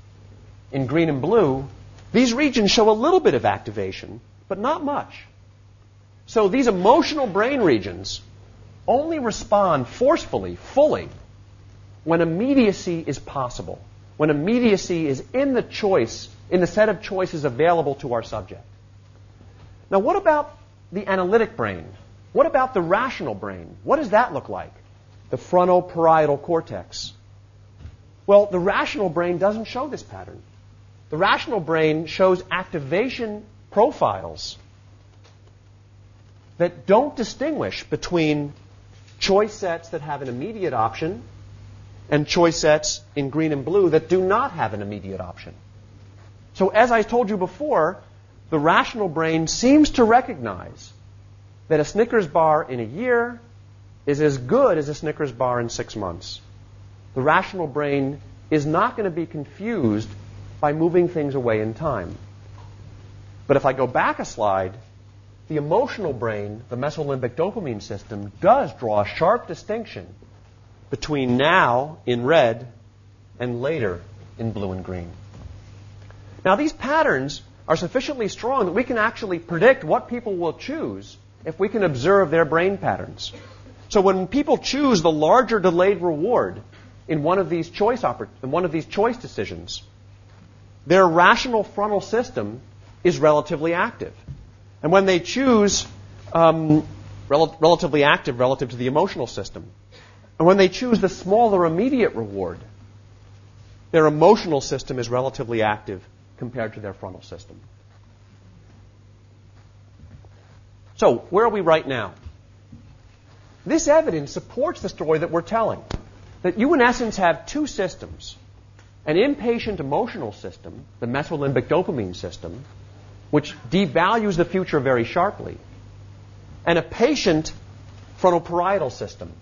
in green and blue, these regions show a little bit of activation, but not much. So these emotional brain regions only respond forcefully, fully, when immediacy is possible, when immediacy is in the choice, in the set of choices available to our subject. Now, what about the analytic brain? What about the rational brain? What does that look like? The frontoparietal cortex. Well, the rational brain doesn't show this pattern. the rational brain shows activation profiles that don't distinguish between choice sets that have an immediate option and choice sets in green and blue that do not have an immediate option. So, as I told you before, the rational brain seems to recognize that a Snickers bar in a year is as good as a Snickers bar in six months. The rational brain is not going to be confused by moving things away in time. But if I go back a slide, the emotional brain, the mesolimbic dopamine system, does draw a sharp distinction between now in red and later in blue and green. Now, these patterns are sufficiently strong that we can actually predict what people will choose if we can observe their brain patterns. So when people choose the larger delayed reward in one of these choice oppor- in one of these choice decisions, their rational frontal system is relatively active. And when they choose um, rel- relatively active relative to the emotional system, and when they choose the smaller immediate reward, their emotional system is relatively active compared to their frontal system. So, where are we right now? This evidence supports the story that we're telling that you, in essence, have two systems an impatient emotional system, the mesolimbic dopamine system, which devalues the future very sharply, and a patient frontal parietal system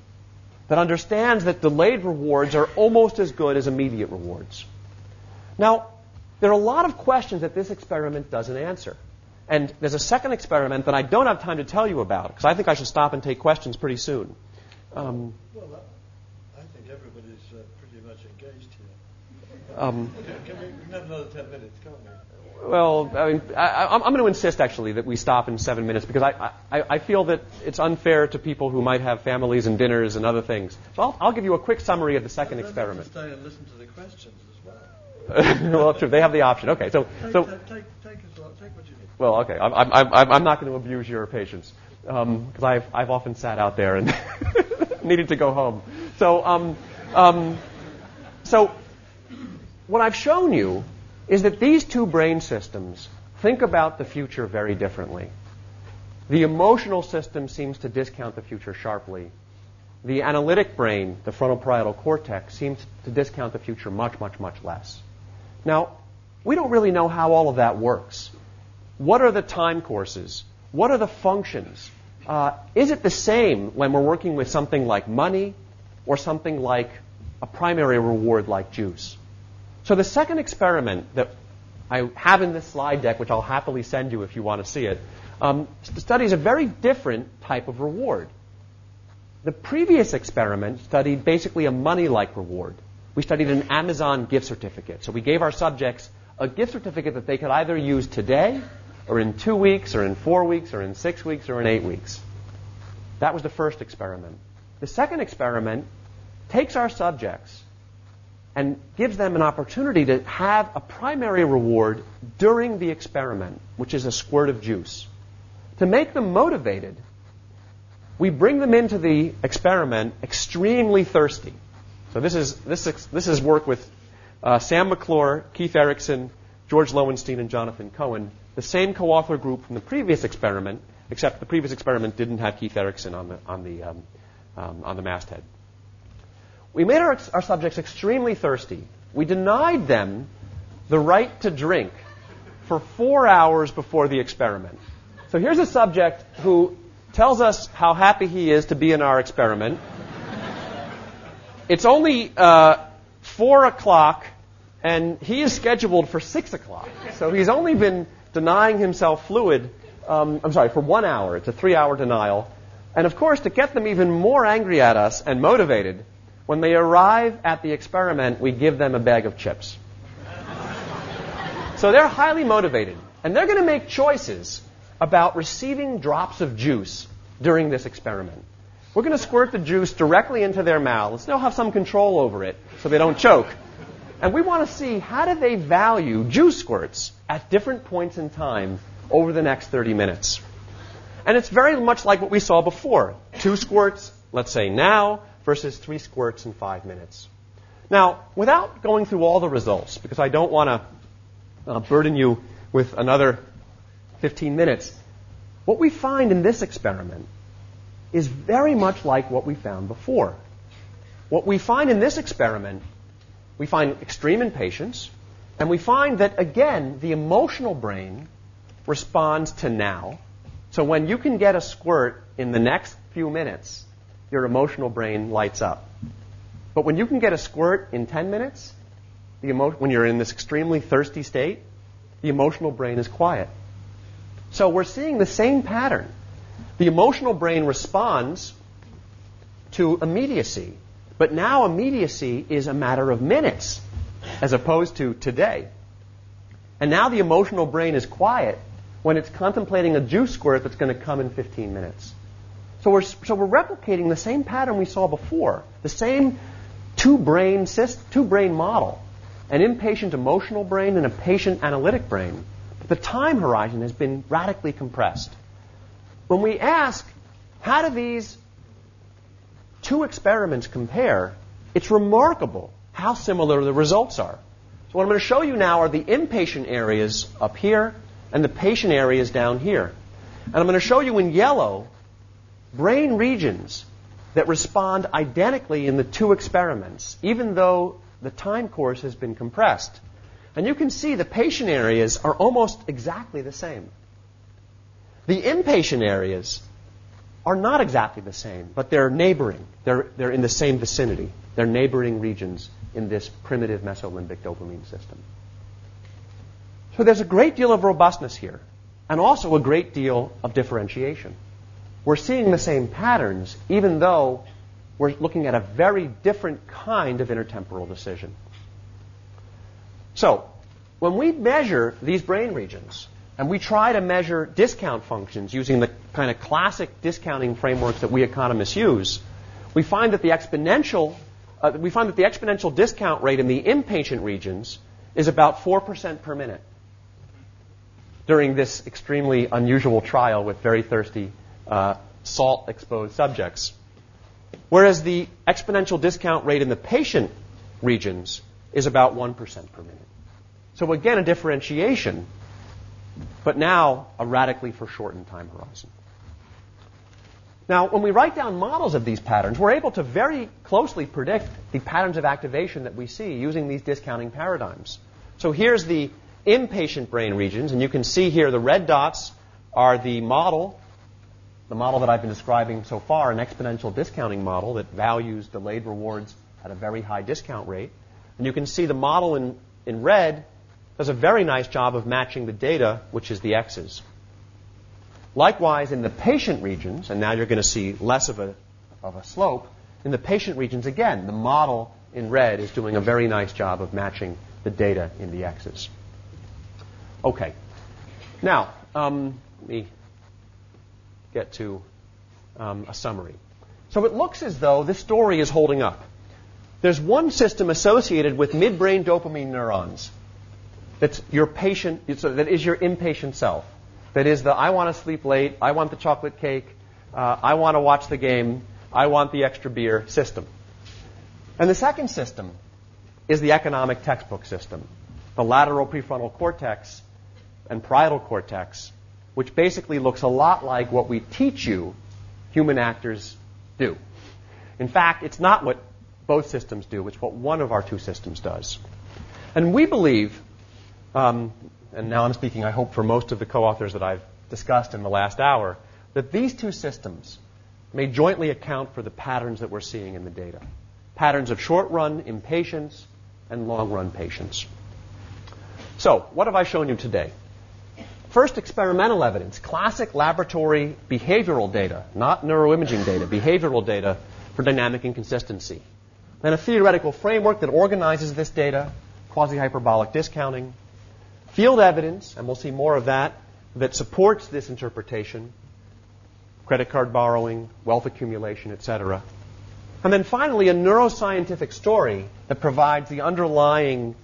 that understands that delayed rewards are almost as good as immediate rewards. Now, there are a lot of questions that this experiment doesn't answer. And there's a second experiment that I don't have time to tell you about because I think I should stop and take questions pretty soon. Um, well, I think everybody's uh, pretty much engaged here. Um, can we, we have another 10 minutes, can't we? Well, I mean, I, am going to insist actually that we stop in seven minutes because I, I, I, feel that it's unfair to people who might have families and dinners and other things. So I'll, I'll give you a quick summary of the second experiment. Stay and listen to the questions well. true. They have the option. Okay, so take, so take, take, take, take what you need. Well, okay. I'm, I'm, I'm, I'm not going to abuse your patience because um, I've, I've often sat out there and needed to go home. So, um, um, so what I've shown you is that these two brain systems think about the future very differently. The emotional system seems to discount the future sharply. The analytic brain, the frontal parietal cortex, seems to discount the future much, much, much less. Now, we don't really know how all of that works. What are the time courses? What are the functions? Uh, is it the same when we're working with something like money or something like a primary reward like juice? So the second experiment that I have in this slide deck, which I'll happily send you if you want to see it, um, studies a very different type of reward. The previous experiment studied basically a money-like reward. We studied an Amazon gift certificate. So we gave our subjects a gift certificate that they could either use today or in two weeks, or in four weeks, or in six weeks, or in eight weeks. That was the first experiment. The second experiment takes our subjects and gives them an opportunity to have a primary reward during the experiment, which is a squirt of juice. To make them motivated, we bring them into the experiment extremely thirsty. So this is this is, this is work with uh, Sam McClure, Keith Ericson, George Loewenstein, and Jonathan Cohen the same co-author group from the previous experiment, except the previous experiment didn't have Keith Ericson on the, on the, um, um, on the masthead. We made our, our subjects extremely thirsty. We denied them the right to drink for four hours before the experiment. So here's a subject who tells us how happy he is to be in our experiment. It's only uh, four o'clock, and he is scheduled for six o'clock. So he's only been denying himself fluid, um, I'm sorry, for one hour. It's a three hour denial. And of course, to get them even more angry at us and motivated, when they arrive at the experiment, we give them a bag of chips. so they're highly motivated. And they're going to make choices about receiving drops of juice during this experiment. We're going to squirt the juice directly into their mouths. They'll have some control over it so they don't choke. And we want to see how do they value juice squirts at different points in time over the next 30 minutes. And it's very much like what we saw before. Two squirts, let's say now, versus three squirts in five minutes. Now, without going through all the results, because I don't want to uh, burden you with another 15 minutes. What we find in this experiment is very much like what we found before. What we find in this experiment, we find extreme impatience, and we find that, again, the emotional brain responds to now. So when you can get a squirt in the next few minutes, your emotional brain lights up. But when you can get a squirt in 10 minutes, emo- when you're in this extremely thirsty state, the emotional brain is quiet. So we're seeing the same pattern. The emotional brain responds to immediacy, but now immediacy is a matter of minutes as opposed to today. And now the emotional brain is quiet when it's contemplating a juice squirt that's going to come in 15 minutes. So we're, so we're replicating the same pattern we saw before, the same two brain, two brain model an impatient emotional brain and a patient analytic brain. But the time horizon has been radically compressed. When we ask, how do these two experiments compare, it's remarkable how similar the results are. So what I'm going to show you now are the inpatient areas up here and the patient areas down here. And I'm going to show you in yellow brain regions that respond identically in the two experiments, even though the time course has been compressed. And you can see the patient areas are almost exactly the same. The impatient areas are not exactly the same, but they're neighboring. They're, they're in the same vicinity. They're neighboring regions in this primitive mesolimbic dopamine system. So there's a great deal of robustness here, and also a great deal of differentiation. We're seeing the same patterns, even though we're looking at a very different kind of intertemporal decision. So, when we measure these brain regions, and we try to measure discount functions using the kind of classic discounting frameworks that we economists use, we find that the exponential uh, we find that the exponential discount rate in the impatient regions is about 4% per minute during this extremely unusual trial with very thirsty uh, salt exposed subjects. Whereas the exponential discount rate in the patient regions is about 1% per minute. So again, a differentiation, but now a radically foreshortened time horizon. Now, when we write down models of these patterns, we're able to very closely predict the patterns of activation that we see using these discounting paradigms. So here's the impatient brain regions, and you can see here the red dots are the model the model that I've been describing so far, an exponential discounting model that values delayed rewards at a very high discount rate. And you can see the model in, in red does a very nice job of matching the data, which is the x's. Likewise, in the patient regions, and now you're going to see less of a, of a slope, in the patient regions, again, the model in red is doing a very nice job of matching the data in the x's. Okay. Now, um, let me get to um, a summary. So it looks as though this story is holding up. There's one system associated with midbrain dopamine neurons that's your patient, that is your impatient self. That is the I want to sleep late, I want the chocolate cake, uh, I want to watch the game, I want the extra beer system. And the second system is the economic textbook system, the lateral prefrontal cortex and parietal cortex which basically looks a lot like what we teach you human actors do. In fact, it's not what both systems do, it's what one of our two systems does. And we believe, um, and now I'm speaking, I hope, for most of the co authors that I've discussed in the last hour, that these two systems may jointly account for the patterns that we're seeing in the data patterns of short run impatience and long run patience. So, what have I shown you today? First, experimental evidence, classic laboratory behavioral data, not neuroimaging data, behavioral data for dynamic inconsistency. Then a theoretical framework that organizes this data, quasi-hyperbolic discounting. Field evidence, and we'll see more of that, that supports this interpretation, credit card borrowing, wealth accumulation, etc. And then finally, a neuroscientific story that provides the underlying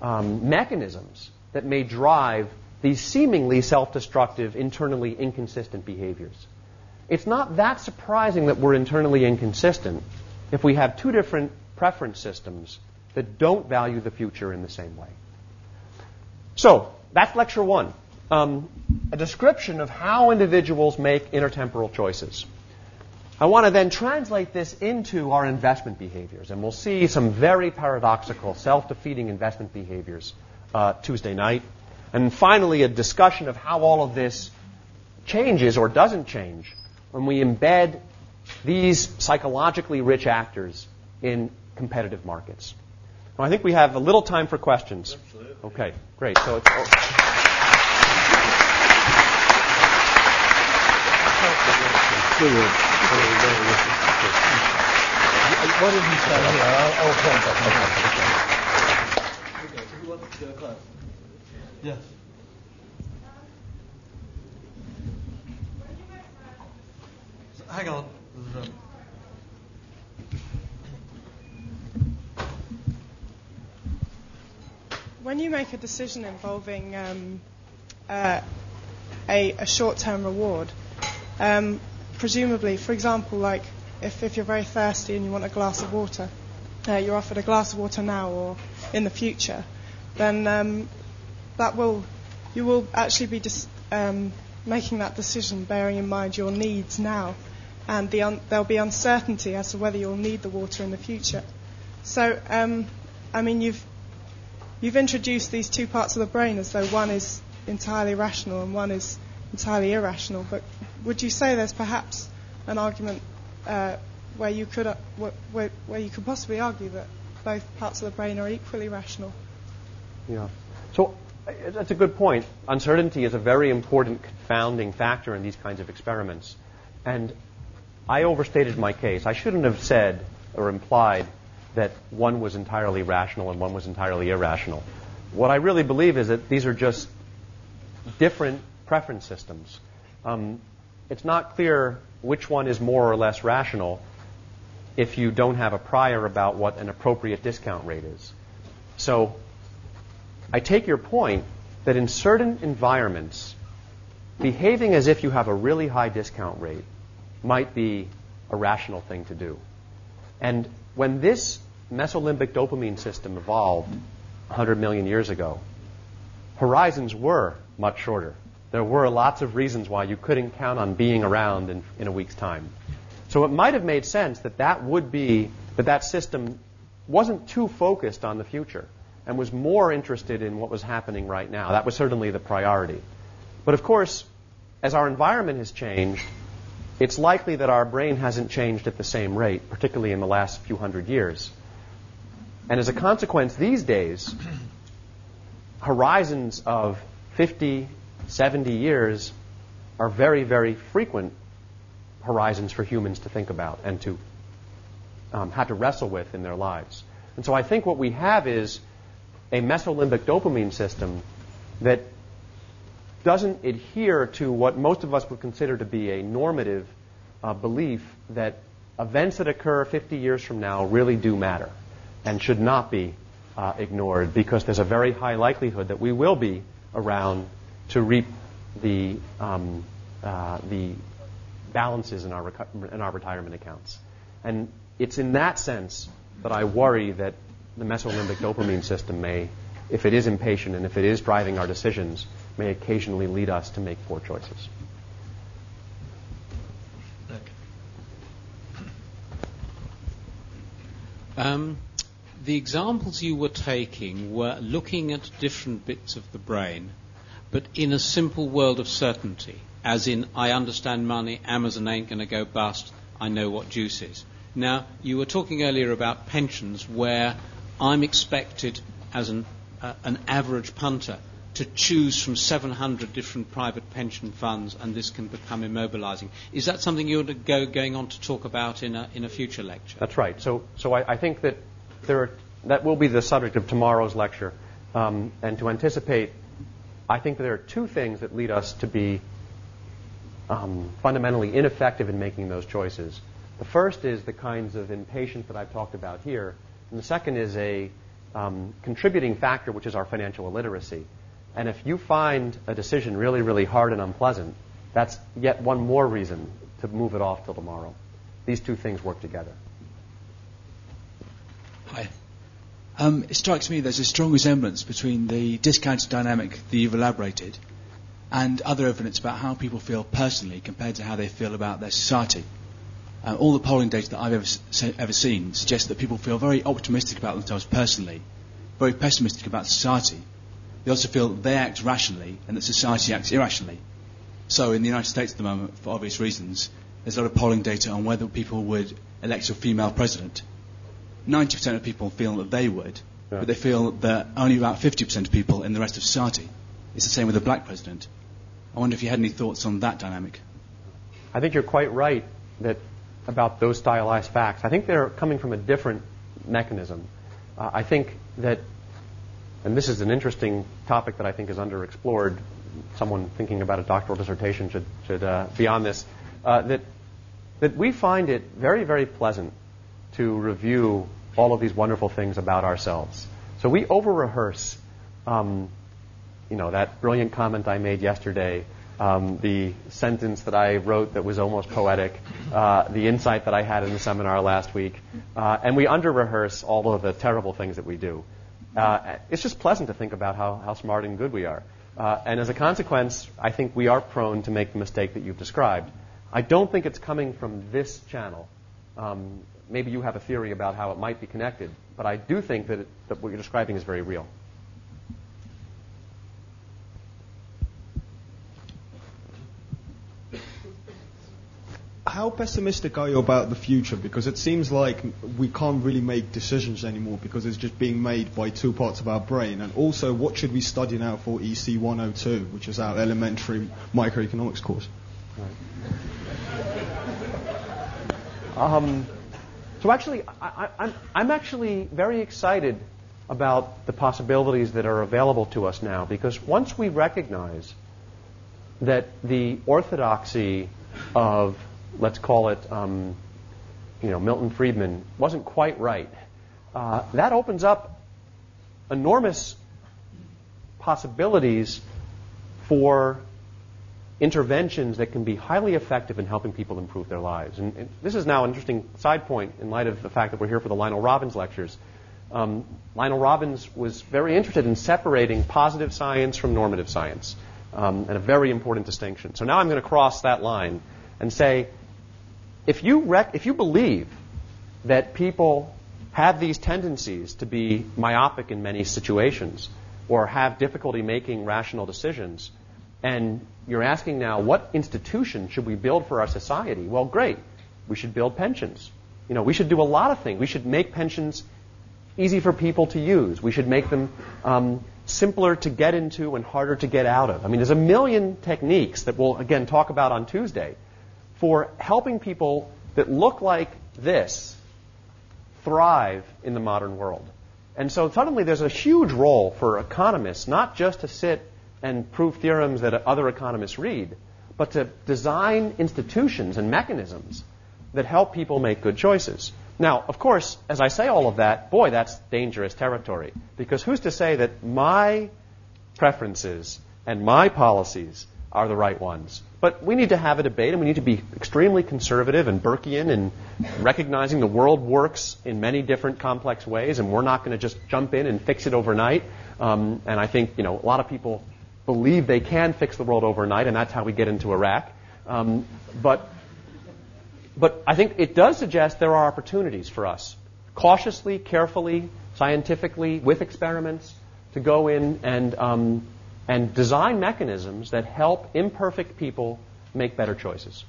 um, mechanisms that may drive these seemingly self destructive, internally inconsistent behaviors. It's not that surprising that we're internally inconsistent if we have two different preference systems that don't value the future in the same way. So, that's lecture one. Um, a description of how individuals make intertemporal choices. I want to then translate this into our investment behaviors, and we'll see some very paradoxical, self defeating investment behaviors uh, Tuesday night. And finally, a discussion of how all of this changes or doesn't change when we embed these psychologically rich actors in competitive markets. Well, I think we have a little time for questions. Absolutely. Okay, great. So it's. Brilliant. What did he say here? I'll, I'll point that out. Okay, who wants to go first? Yes. Hang on. There's, um, When you make a decision involving um, uh, a, a short-term reward, um, presumably, for example, like if, if you're very thirsty and you want a glass of water, uh, you're offered a glass of water now or in the future, then um, that will you will actually be dis- um, making that decision bearing in mind your needs now, and the un- there'll be uncertainty as to whether you'll need the water in the future. So, um, I mean, you've you've introduced these two parts of the brain as though one is entirely rational and one is entirely irrational. But would you say there's perhaps an argument uh, where you could uh, where, where you could possibly argue that both parts of the brain are equally rational? Yeah. So uh, that's a good point. Uncertainty is a very important confounding factor in these kinds of experiments. And I overstated my case. I shouldn't have said or implied that one was entirely rational and one was entirely irrational. What I really believe is that these are just different preference systems. Um, it's not clear which one is more or less rational if you don't have a prior about what an appropriate discount rate is. So I take your point that in certain environments, behaving as if you have a really high discount rate might be a rational thing to do. And when this mesolimbic dopamine system evolved 100 million years ago, horizons were much shorter. There were lots of reasons why you couldn't count on being around in, in a week's time. So it might have made sense that that would be, that that system wasn't too focused on the future and was more interested in what was happening right now. That was certainly the priority. But of course, as our environment has changed, it's likely that our brain hasn't changed at the same rate, particularly in the last few hundred years. And as a consequence, these days, horizons of 50, 70 years are very, very frequent horizons for humans to think about and to um, have to wrestle with in their lives. And so I think what we have is a mesolimbic dopamine system that doesn't adhere to what most of us would consider to be a normative uh, belief that events that occur 50 years from now really do matter and should not be uh, ignored because there's a very high likelihood that we will be around to reap the, um, uh, the balances in our, in our retirement accounts. And it's in that sense that I worry that the mesolimbic dopamine system may, if it is impatient and if it is driving our decisions, may occasionally lead us to make poor choices. Um, the examples you were taking were looking at different bits of the brain, but in a simple world of certainty, as in, I understand money, Amazon ain't going to go bust, I know what juice is. Now, you were talking earlier about pensions where I'm expected as an, uh, an average punter to choose from 700 different private pension funds, and this can become immobilizing. Is that something you're go, going on to talk about in a, in a future lecture? That's right. So, so I, I think that there are, that will be the subject of tomorrow's lecture. Um, and to anticipate, I think there are two things that lead us to be um, fundamentally ineffective in making those choices. The first is the kinds of impatience that I've talked about here, and the second is a um, contributing factor, which is our financial illiteracy. And if you find a decision really, really hard and unpleasant, that's yet one more reason to move it off till tomorrow. These two things work together. Hi. Um, it strikes me there's a strong resemblance between the discounted dynamic that you've elaborated and other evidence about how people feel personally compared to how they feel about their society. Uh, all the polling data that I've ever, ever seen suggests that people feel very optimistic about themselves personally, very pessimistic about society. They also feel that they act rationally and that society acts irrationally. So in the United States at the moment, for obvious reasons, there's a lot of polling data on whether people would elect a female president. 90% of people feel that they would, Yeah. but they feel that only about 50% of people in the rest of society. It's the same with a black president. I wonder if you had any thoughts on that dynamic. I think you're quite right that about those stylized facts. I think they're coming from a different mechanism. Uh, I think that, and this is an interesting topic that I think is underexplored. Someone thinking about a doctoral dissertation should should uh, be on this. Uh, that that we find it very very pleasant to review all of these wonderful things about ourselves. So we over rehearse. Um, you know, that brilliant comment I made yesterday, um, the sentence that I wrote that was almost poetic, uh, the insight that I had in the seminar last week, uh, and we under rehearse all of the terrible things that we do. Uh, it's just pleasant to think about how, how smart and good we are. Uh, and as a consequence, I think we are prone to make the mistake that you've described. I don't think it's coming from this channel. Um, maybe you have a theory about how it might be connected, but I do think that, it, that what you're describing is very real. How pessimistic are you about the future? Because it seems like we can't really make decisions anymore because it's just being made by two parts of our brain. And also, what should we study now for EC 102, which is our elementary microeconomics course? Um, so actually, I, I, I'm, I'm actually very excited about the possibilities that are available to us now because once we recognize that the orthodoxy of, let's call it, um, you know, Milton Friedman wasn't quite right, uh, that opens up enormous possibilities for interventions that can be highly effective in helping people improve their lives. And, and this is now an interesting side point in light of the fact that we're here for the Lionel Robbins lectures. Um, Lionel Robbins was very interested in separating positive science from normative science, um, and a very important distinction. So now I'm going to cross that line and say, if you rec- if you believe that people have these tendencies to be myopic in many situations or have difficulty making rational decisions, and you're asking now, what institution should we build for our society? Well, great. We should build pensions. You know, we should do a lot of things. We should make pensions easy for people to use. We should make them um, simpler to get into and harder to get out of. I mean, there's a million techniques that we'll, again, talk about on Tuesday for helping people that look like this thrive in the modern world. And so suddenly there's a huge role for economists, not just to sit and prove theorems that other economists read, but to design institutions and mechanisms that help people make good choices. Now, of course, as I say all of that, boy, that's dangerous territory. Because who's to say that my preferences and my policies are the right ones? But we need to have a debate and we need to be extremely conservative and Burkean and recognizing the world works in many different complex ways and we're not going to just jump in and fix it overnight. Um, and I think, you know, a lot of people believe they can fix the world overnight and that's how we get into Iraq. Um, but but I think it does suggest there are opportunities for us, cautiously, carefully, scientifically, with experiments, to go in and, um, and design mechanisms that help imperfect people make better choices.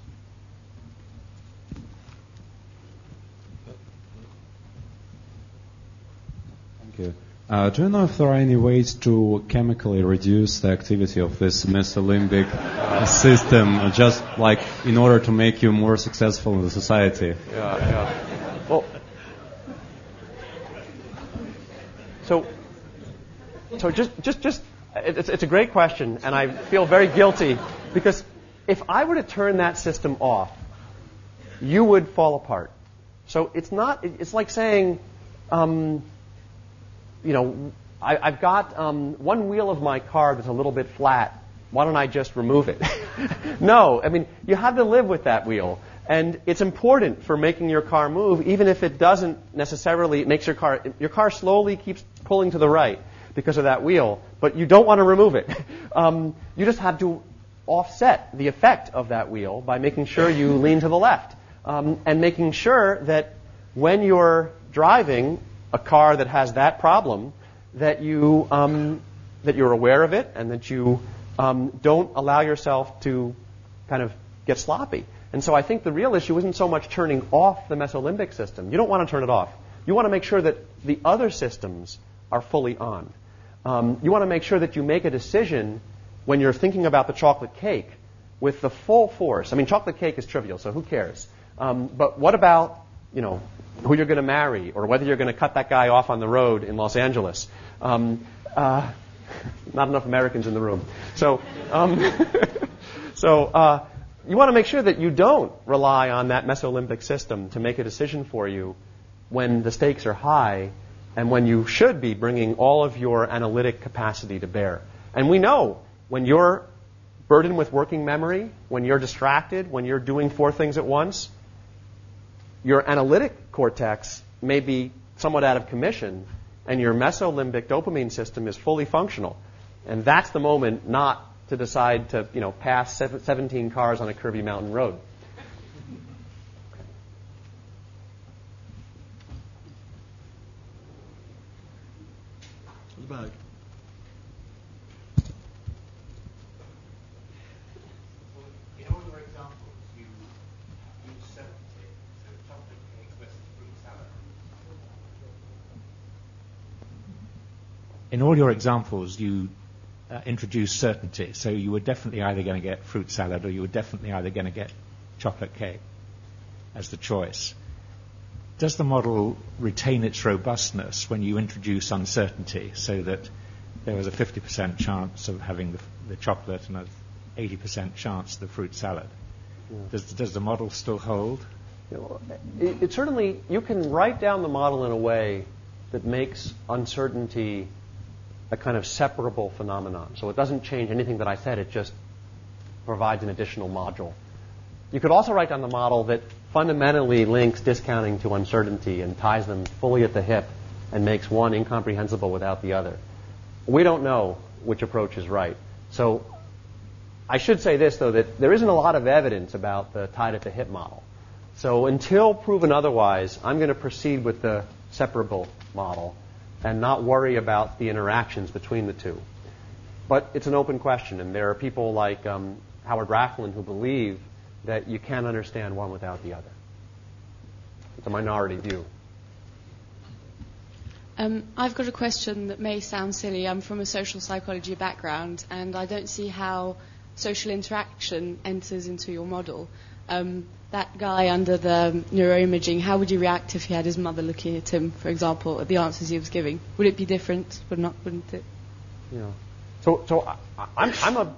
Thank you. Uh, do you know if there are any ways to chemically reduce the activity of this mesolimbic uh, system, uh, just like in order to make you more successful in the society? Yeah, yeah. Well, so, so just, just, just, it's, it's a great question, and I feel very guilty because if I were to turn that system off, you would fall apart. So it's not, it's like saying, um, you know, I, I've got um, one wheel of my car that's a little bit flat. Why don't I just remove it? no, I mean, you have to live with that wheel. And it's important for making your car move, even if it doesn't necessarily makes your car your car slowly keeps pulling to the right because of that wheel, but you don't want to remove it. Um, you just have to offset the effect of that wheel by making sure you lean to the left um, and making sure that when you're driving a car that has that problem, that you um, that you're aware of it and that you um, don't allow yourself to kind of get sloppy. And so I think the real issue isn't so much turning off the mesolimbic system. You don't want to turn it off. You want to make sure that the other systems are fully on. Um, you want to make sure that you make a decision when you're thinking about the chocolate cake with the full force. I mean, chocolate cake is trivial, so who cares? Um, but what about, you know, who you're going to marry or whether you're going to cut that guy off on the road in Los Angeles? Um, uh, not enough Americans in the room. So, um, so uh, you want to make sure that you don't rely on that mesolimbic system to make a decision for you when the stakes are high and when you should be bringing all of your analytic capacity to bear. And we know when you're burdened with working memory, when you're distracted, when you're doing four things at once, your analytic cortex may be somewhat out of commission, and your mesolimbic dopamine system is fully functional. And that's the moment not to decide to, you know, pass 17 cars on a curvy mountain road. The back. In all your examples, you use certainty, so chocolate cake versus fruit salad. In all your examples, you uh, introduce certainty, so you were definitely either going to get fruit salad or you were definitely either going to get chocolate cake as the choice. Does the model retain its robustness when you introduce uncertainty so that there was a 50% chance of having the, the chocolate and an 80% chance of the fruit salad? Yeah. Does, does the model still hold? You know, it, it certainly, you can write down the model in a way that makes uncertainty a kind of separable phenomenon. So it doesn't change anything that I said, it just provides an additional module. You could also write down the model that fundamentally links discounting to uncertainty and ties them fully at the hip and makes one incomprehensible without the other. We don't know which approach is right. So I should say this, though, that there isn't a lot of evidence about the tied at the hip model. So until proven otherwise, I'm going to proceed with the separable model and not worry about the interactions between the two. But it's an open question, and there are people like um, Howard Rachlin who believe that you can't understand one without the other. It's a minority view. Um, I've got a question that may sound silly. I'm from a social psychology background, and I don't see how social interaction enters into your model. Um, that guy under the neuroimaging, how would you react if he had his mother looking at him, for example, at the answers he was giving? Would it be different? Would not? Wouldn't it? Yeah. So, so I, I'm, I'm a.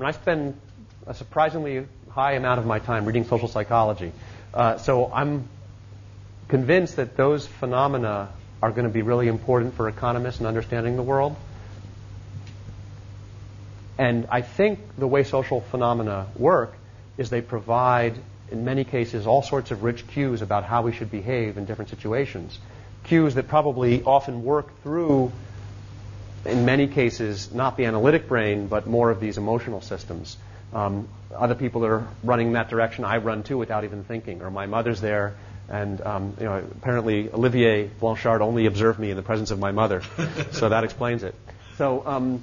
I spend a surprisingly high amount of my time reading social psychology, uh, so I'm convinced that those phenomena are going to be really important for economists in understanding the world. And I think the way social phenomena work is they provide, in many cases, all sorts of rich cues about how we should behave in different situations. Cues that probably often work through, in many cases, not the analytic brain, but more of these emotional systems. Um, other people are running in that direction. I run too without even thinking. Or my mother's there, and um, you know, apparently Olivier Blanchard only observed me in the presence of my mother, so that explains it. So. Um,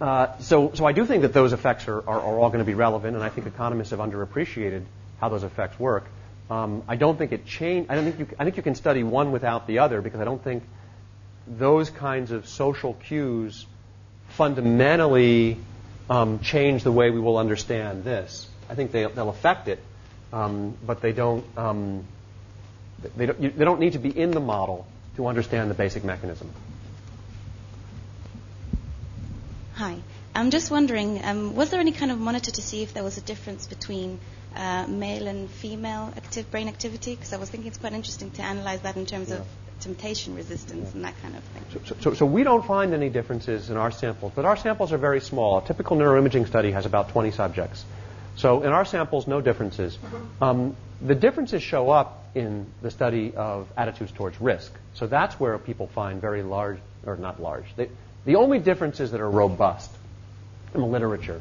uh, so, so I do think that those effects are, are, are all going to be relevant, and I think economists have underappreciated how those effects work. Um, I don't think it change. I don't think you. I think you can study one without the other because I don't think those kinds of social cues fundamentally um, change the way we will understand this. I think they, will affect it, um, but they don't. Um, they don't, you, they don't need to be in the model to understand the basic mechanism. Hi. I'm just wondering, um, was there any kind of monitor to see if there was a difference between uh, male and female active brain activity? Because I was thinking it's quite interesting to analyze that in terms yeah. of temptation resistance and that kind of thing. So, so, so, we don't find any differences in our samples, but our samples are very small. A typical neuroimaging study has about 20 subjects. So in our samples, no differences. Um, the differences show up in the study of attitudes towards risk. So that's where people find very large, or not large. They, the only differences that are robust in the literature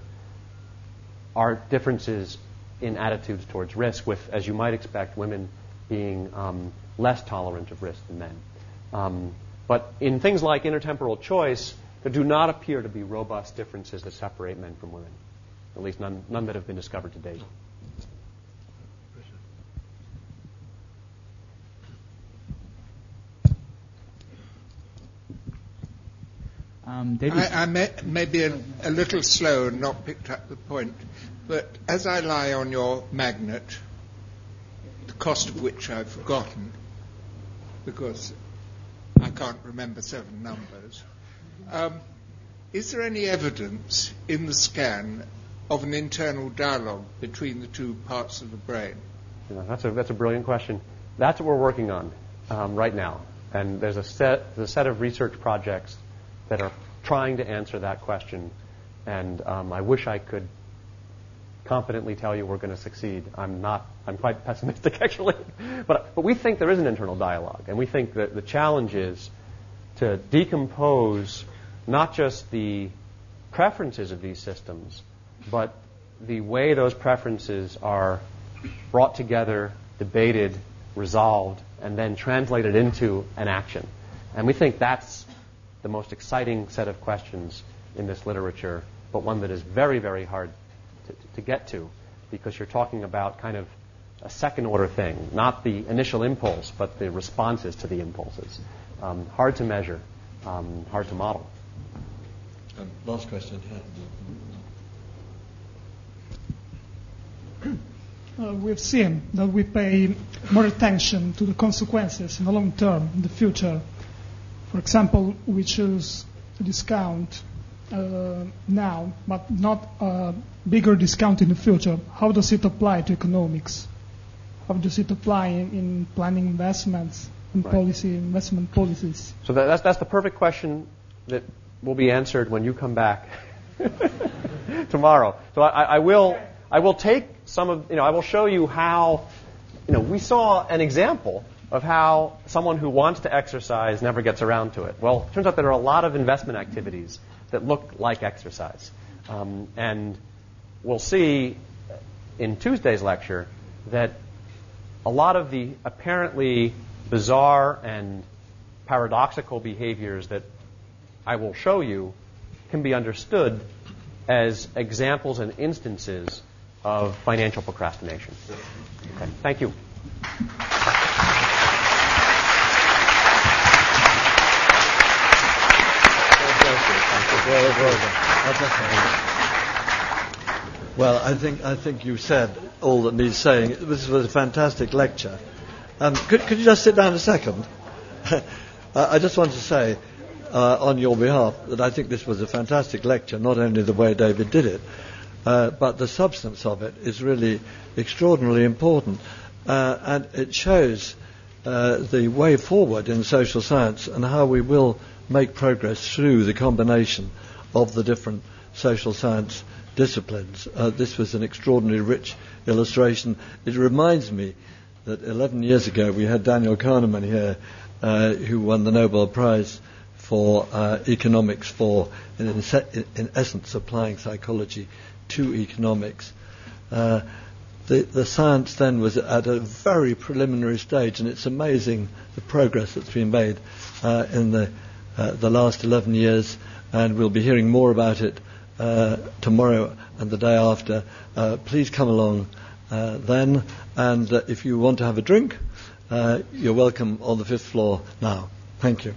are differences in attitudes towards risk, with, as you might expect, women being um, less tolerant of risk than men. Um, but in things like intertemporal choice, there do not appear to be robust differences that separate men from women, at least none, none that have been discovered to date. Um, David? I, I may, may be a, a, little slow and not picked up the point, but as I lie on your magnet, the cost of which I've forgotten, because I can't remember seven numbers, um, is there any evidence in the scan of an internal dialogue between the two parts of the brain? Yeah, that's, a, that's a brilliant question. That's what we're working on um, right now. And there's a set, there's a set of research projects that are trying to answer that question. And um, I wish I could confidently tell you we're going to succeed. I'm not. I'm quite pessimistic, actually. but, but we think there is an internal dialogue. And we think that the challenge is to decompose not just the preferences of these systems, but the way those preferences are brought together, debated, resolved, and then translated into an action. And we think that's the most exciting set of questions in this literature, but one that is very, very hard to, to get to because you're talking about kind of a second order thing, not the initial impulse, but the responses to the impulses. Um, hard to measure, um, hard to model. Um, last question. Uh, we've seen that we pay more attention to the consequences in the long term, in the future, for example, we choose a discount Uh, now, but not a bigger discount in the future. How does it apply to economics? How does it apply in, in planning investments and right. policy, investment policies? So that, that's, that's the perfect question that will be answered when you come back tomorrow. So I, I, will, I will take some of, you know, I will show you how, you know, we saw an example of how someone who wants to exercise never gets around to it. Well, it turns out there are a lot of investment activities that look like exercise. Um, and we'll see in Tuesday's lecture that a lot of the apparently bizarre and paradoxical behaviors that I will show you can be understood as examples and instances of financial procrastination. Okay, thank you. Well, I think I think you said all that needs saying. This was a fantastic lecture. Um, could, could you just sit down a second? I just want to say, uh, on your behalf, that I think this was a fantastic lecture. Not only the way David did it, uh, but the substance of it is really extraordinarily important, uh, and it shows uh, the way forward in social science and how we will make progress through the combination of the different social science disciplines. Uh, this was an extraordinarily rich illustration. It reminds me that 11 years ago we had Daniel Kahneman here, uh, who won the Nobel Prize for uh, economics for, in, in, essence, applying psychology to economics. Uh, the, the, science then was at a very preliminary stage, and it's amazing the progress that's been made uh, in the uh, the last 11 years, and we'll be hearing more about it uh, tomorrow and the day after. Uh, please come along uh, then, and if you want to have a drink, you're welcome on the fifth floor now. Thank you.